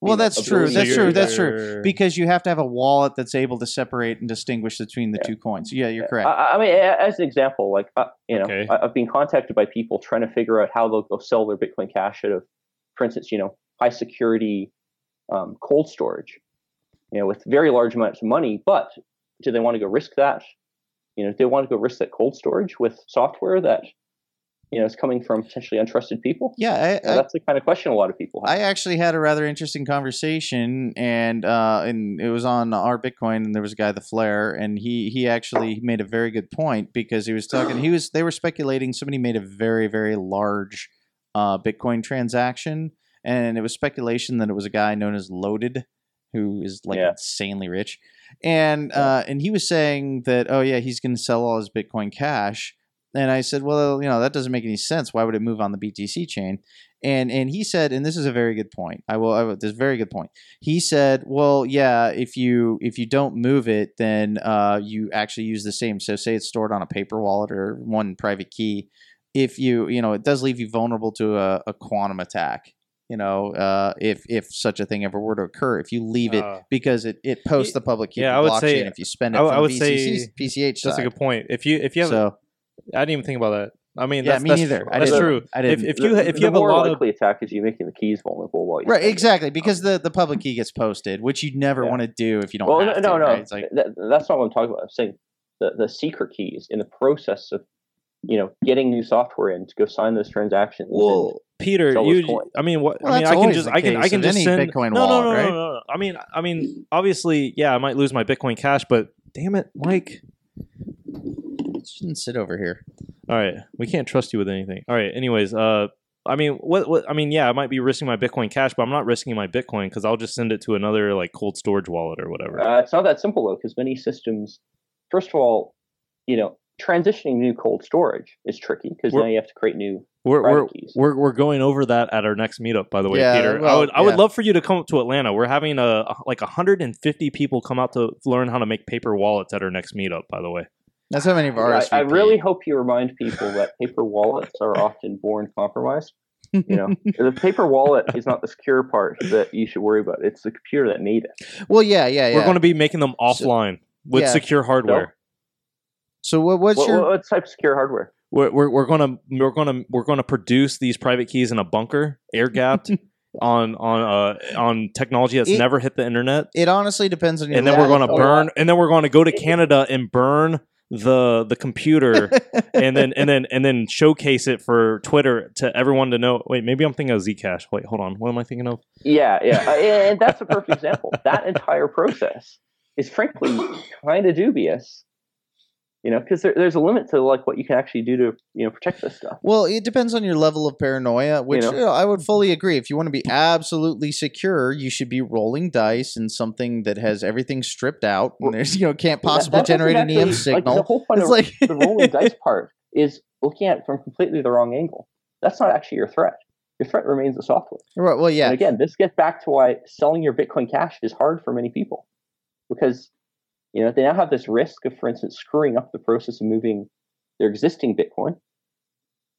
well, you know, that's true. That's true. That's true. Because you have to have a wallet that's able to separate and distinguish between the Yeah. two coins. Yeah, you're Yeah, correct. I, I mean, as an example, like uh, you know, Okay. I, I've been contacted by people trying to figure out how they'll go sell their Bitcoin Cash out of, for instance, you know, high security um, cold storage, you know, with very large amounts of money. But do they want to go risk that? You know, do they want to go risk that cold storage with software that you know is coming from potentially untrusted people? yeah, I, I, that's the kind of question a lot of people have. I actually had a rather interesting conversation, and uh, and it was on our Bitcoin, and there was a guy, the Flare, and he he actually made a very good point because he was talking. He was they were speculating somebody made a very very large uh, Bitcoin transaction, and it was speculation that it was a guy known as Loaded, who is like Yeah. insanely rich, and uh, and he was saying that oh yeah he's going to sell all his Bitcoin Cash. And I said, well, you know, that doesn't make any sense. Why would it move on the BTC chain? and and he said and this is a very good point i will, I will this is a very good point he said well yeah if you if you don't move it then uh you actually use the same so say it's stored on a paper wallet or one private key if you you know it does leave you vulnerable to a, a quantum attack You know, uh, if if such a thing ever were to occur, if you leave it Uh, because it, it posts y- the public key yeah, for I would blockchain, say- if you spend it I, from I would BCC's, say BCH that's a good point. If you if you have, so I didn't even think about that. I mean, Yeah, that's, me that's, neither. I That's didn't- true. I If didn't- if you the, if the you have a more lot of attack is you making the keys vulnerable while you right, send it. exactly, because the the public key gets posted, which you never Yeah. want to do if you don't well, have no, to. no, no. right? It's like that, that's not what I'm talking about. I'm saying the, the secret keys in the process of, you know, getting new software in to go sign those transactions. and- well, Peter, you, I mean, what? Well, I mean, that's I can just, I can I can just send Bitcoin no, wallet, no, no, right? no, no, no. I mean, I mean, obviously, yeah, I might lose my Bitcoin Cash, but damn it, Mike. It shouldn't sit over here. All right, we can't trust you with anything. All right, anyways, uh, I mean, what, what? I mean, yeah, I might be risking my Bitcoin Cash, but I'm not risking my Bitcoin because I'll just send it to another like cold storage wallet or whatever. Uh, it's not that simple though, because many systems, first of all, you know, transitioning new cold storage is tricky because now you have to create new. We're we're, keys. we're we're going over that at our next meetup. By the way, Yeah, Peter, I well, would I would love for you to come up to Atlanta. We're having a, a like 150 people come out to learn how to make paper wallets at our next meetup. By the way, That's how many of I, ours. I really hope you remind people that paper wallets are often born compromised. You know, the paper wallet is not the secure part that you should worry about. It's the computer that made it. Well, yeah, yeah, yeah. we're going to be making them offline with yeah. secure hardware. So what, what's What, your? what type of secure hardware? We're, we're we're gonna we're gonna we're gonna produce these private keys in a bunker, air gapped, on on uh on technology that's It- never hit the internet, It honestly depends on your. and then we're gonna burn, and then we're going to go to Canada and burn the the computer, and then and then and then showcase it for Twitter to everyone to know. Wait, maybe I'm thinking of Zcash. Wait, hold on. What am I thinking of? Yeah, yeah, uh, and that's a perfect example. That entire process is frankly kind of dubious. You know, because there, there's a limit to like what you can actually do to you know protect this stuff. Well, it depends on your level of paranoia, which know? you know, I would fully agree. If you want to be absolutely secure, you should be rolling dice in something that has everything stripped out and there's you know can't possibly that doesn't generate an EM actually- Like, signal. the whole point It's of like the rolling dice part is looking at it from completely the wrong angle. That's not actually your threat. Your threat remains the software. Right, well, yeah, And again, this gets back to why selling your Bitcoin Cash is hard for many people, because you know they now have this risk of, for instance, screwing up the process of moving their existing Bitcoin,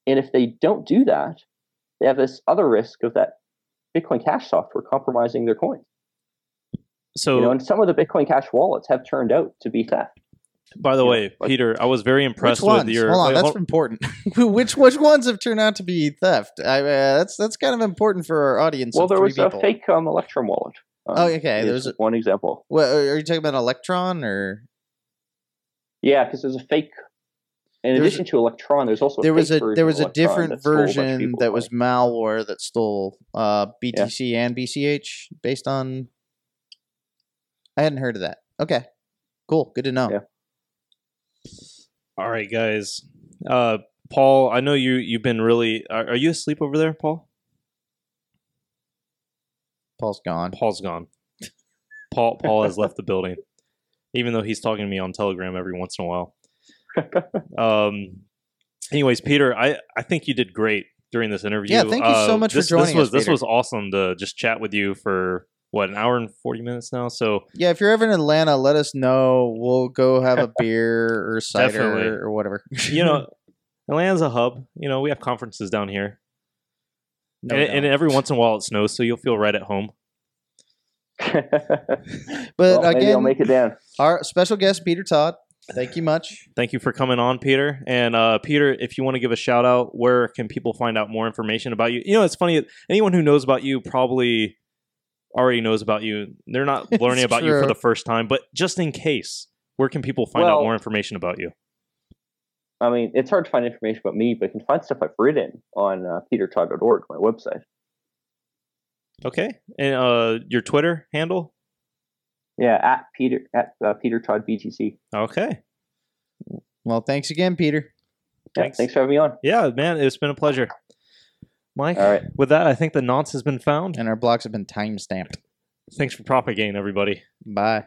and if they don't do that, they have this other risk of that Bitcoin Cash software compromising their coins. So, You know, and some of the Bitcoin Cash wallets have turned out to be theft. by the you know, way, like- Peter, I was very which impressed ones? with your. Hold on, wait, that's hold- important. which which ones have turned out to be theft? I, uh, that's that's kind of important for our audience. Well, of there three was people. a fake um, Electrum wallet. Um, Oh, okay, there's one example. What, are you talking about Electron or Yeah, because there's a fake. In There was addition to Electron, there's also a there was a there was a different that stole a version that was malware that stole uh, BTC and BCH based on. I hadn't heard of that. Okay, cool, good to know. Yeah. All right, guys. Uh, Paul, I know you you've been really. Are, are you asleep over there, Paul? Paul's gone. Paul's gone. Paul Paul has left the building, even though he's talking to me on Telegram every once in a while. Um. Anyways, Peter, I I think you did great during this interview. Yeah, thank you so Uh, much for this, joining This was us, this Peter. was awesome to just chat with you for what an hour and forty minutes now. So Yeah, if you're ever in Atlanta, let us know. We'll go have a beer or cider Definitely. or whatever. you know, Atlanta's a hub. You know, we have conferences down here, No, and, and every once in a while it snows, so you'll feel right at home. but well, maybe I'll make it down. our special guest Peter Todd. Thank you much. Thank you for coming on, Peter. And uh, Peter, if you want to give a shout out, where can people find out more information about you? You know, it's funny. Anyone who knows about you probably already knows about you. They're not learning It's about you for the first time, but just in case, where can people find out more information about you? I mean, it's hard to find information about me, but you can find stuff I've written on uh, petertodd.org, my website. Okay, and uh, your Twitter handle. Yeah, at Peter at uh, Peter Todd BTC. Okay, Well, thanks again, Peter. Yeah, Thanks. thanks. for having me on. yeah, man, it's been a pleasure. Mike, All right. with that, I think the nonce has been found. And our blocks have been time stamped. Thanks for propagating, everybody. Bye.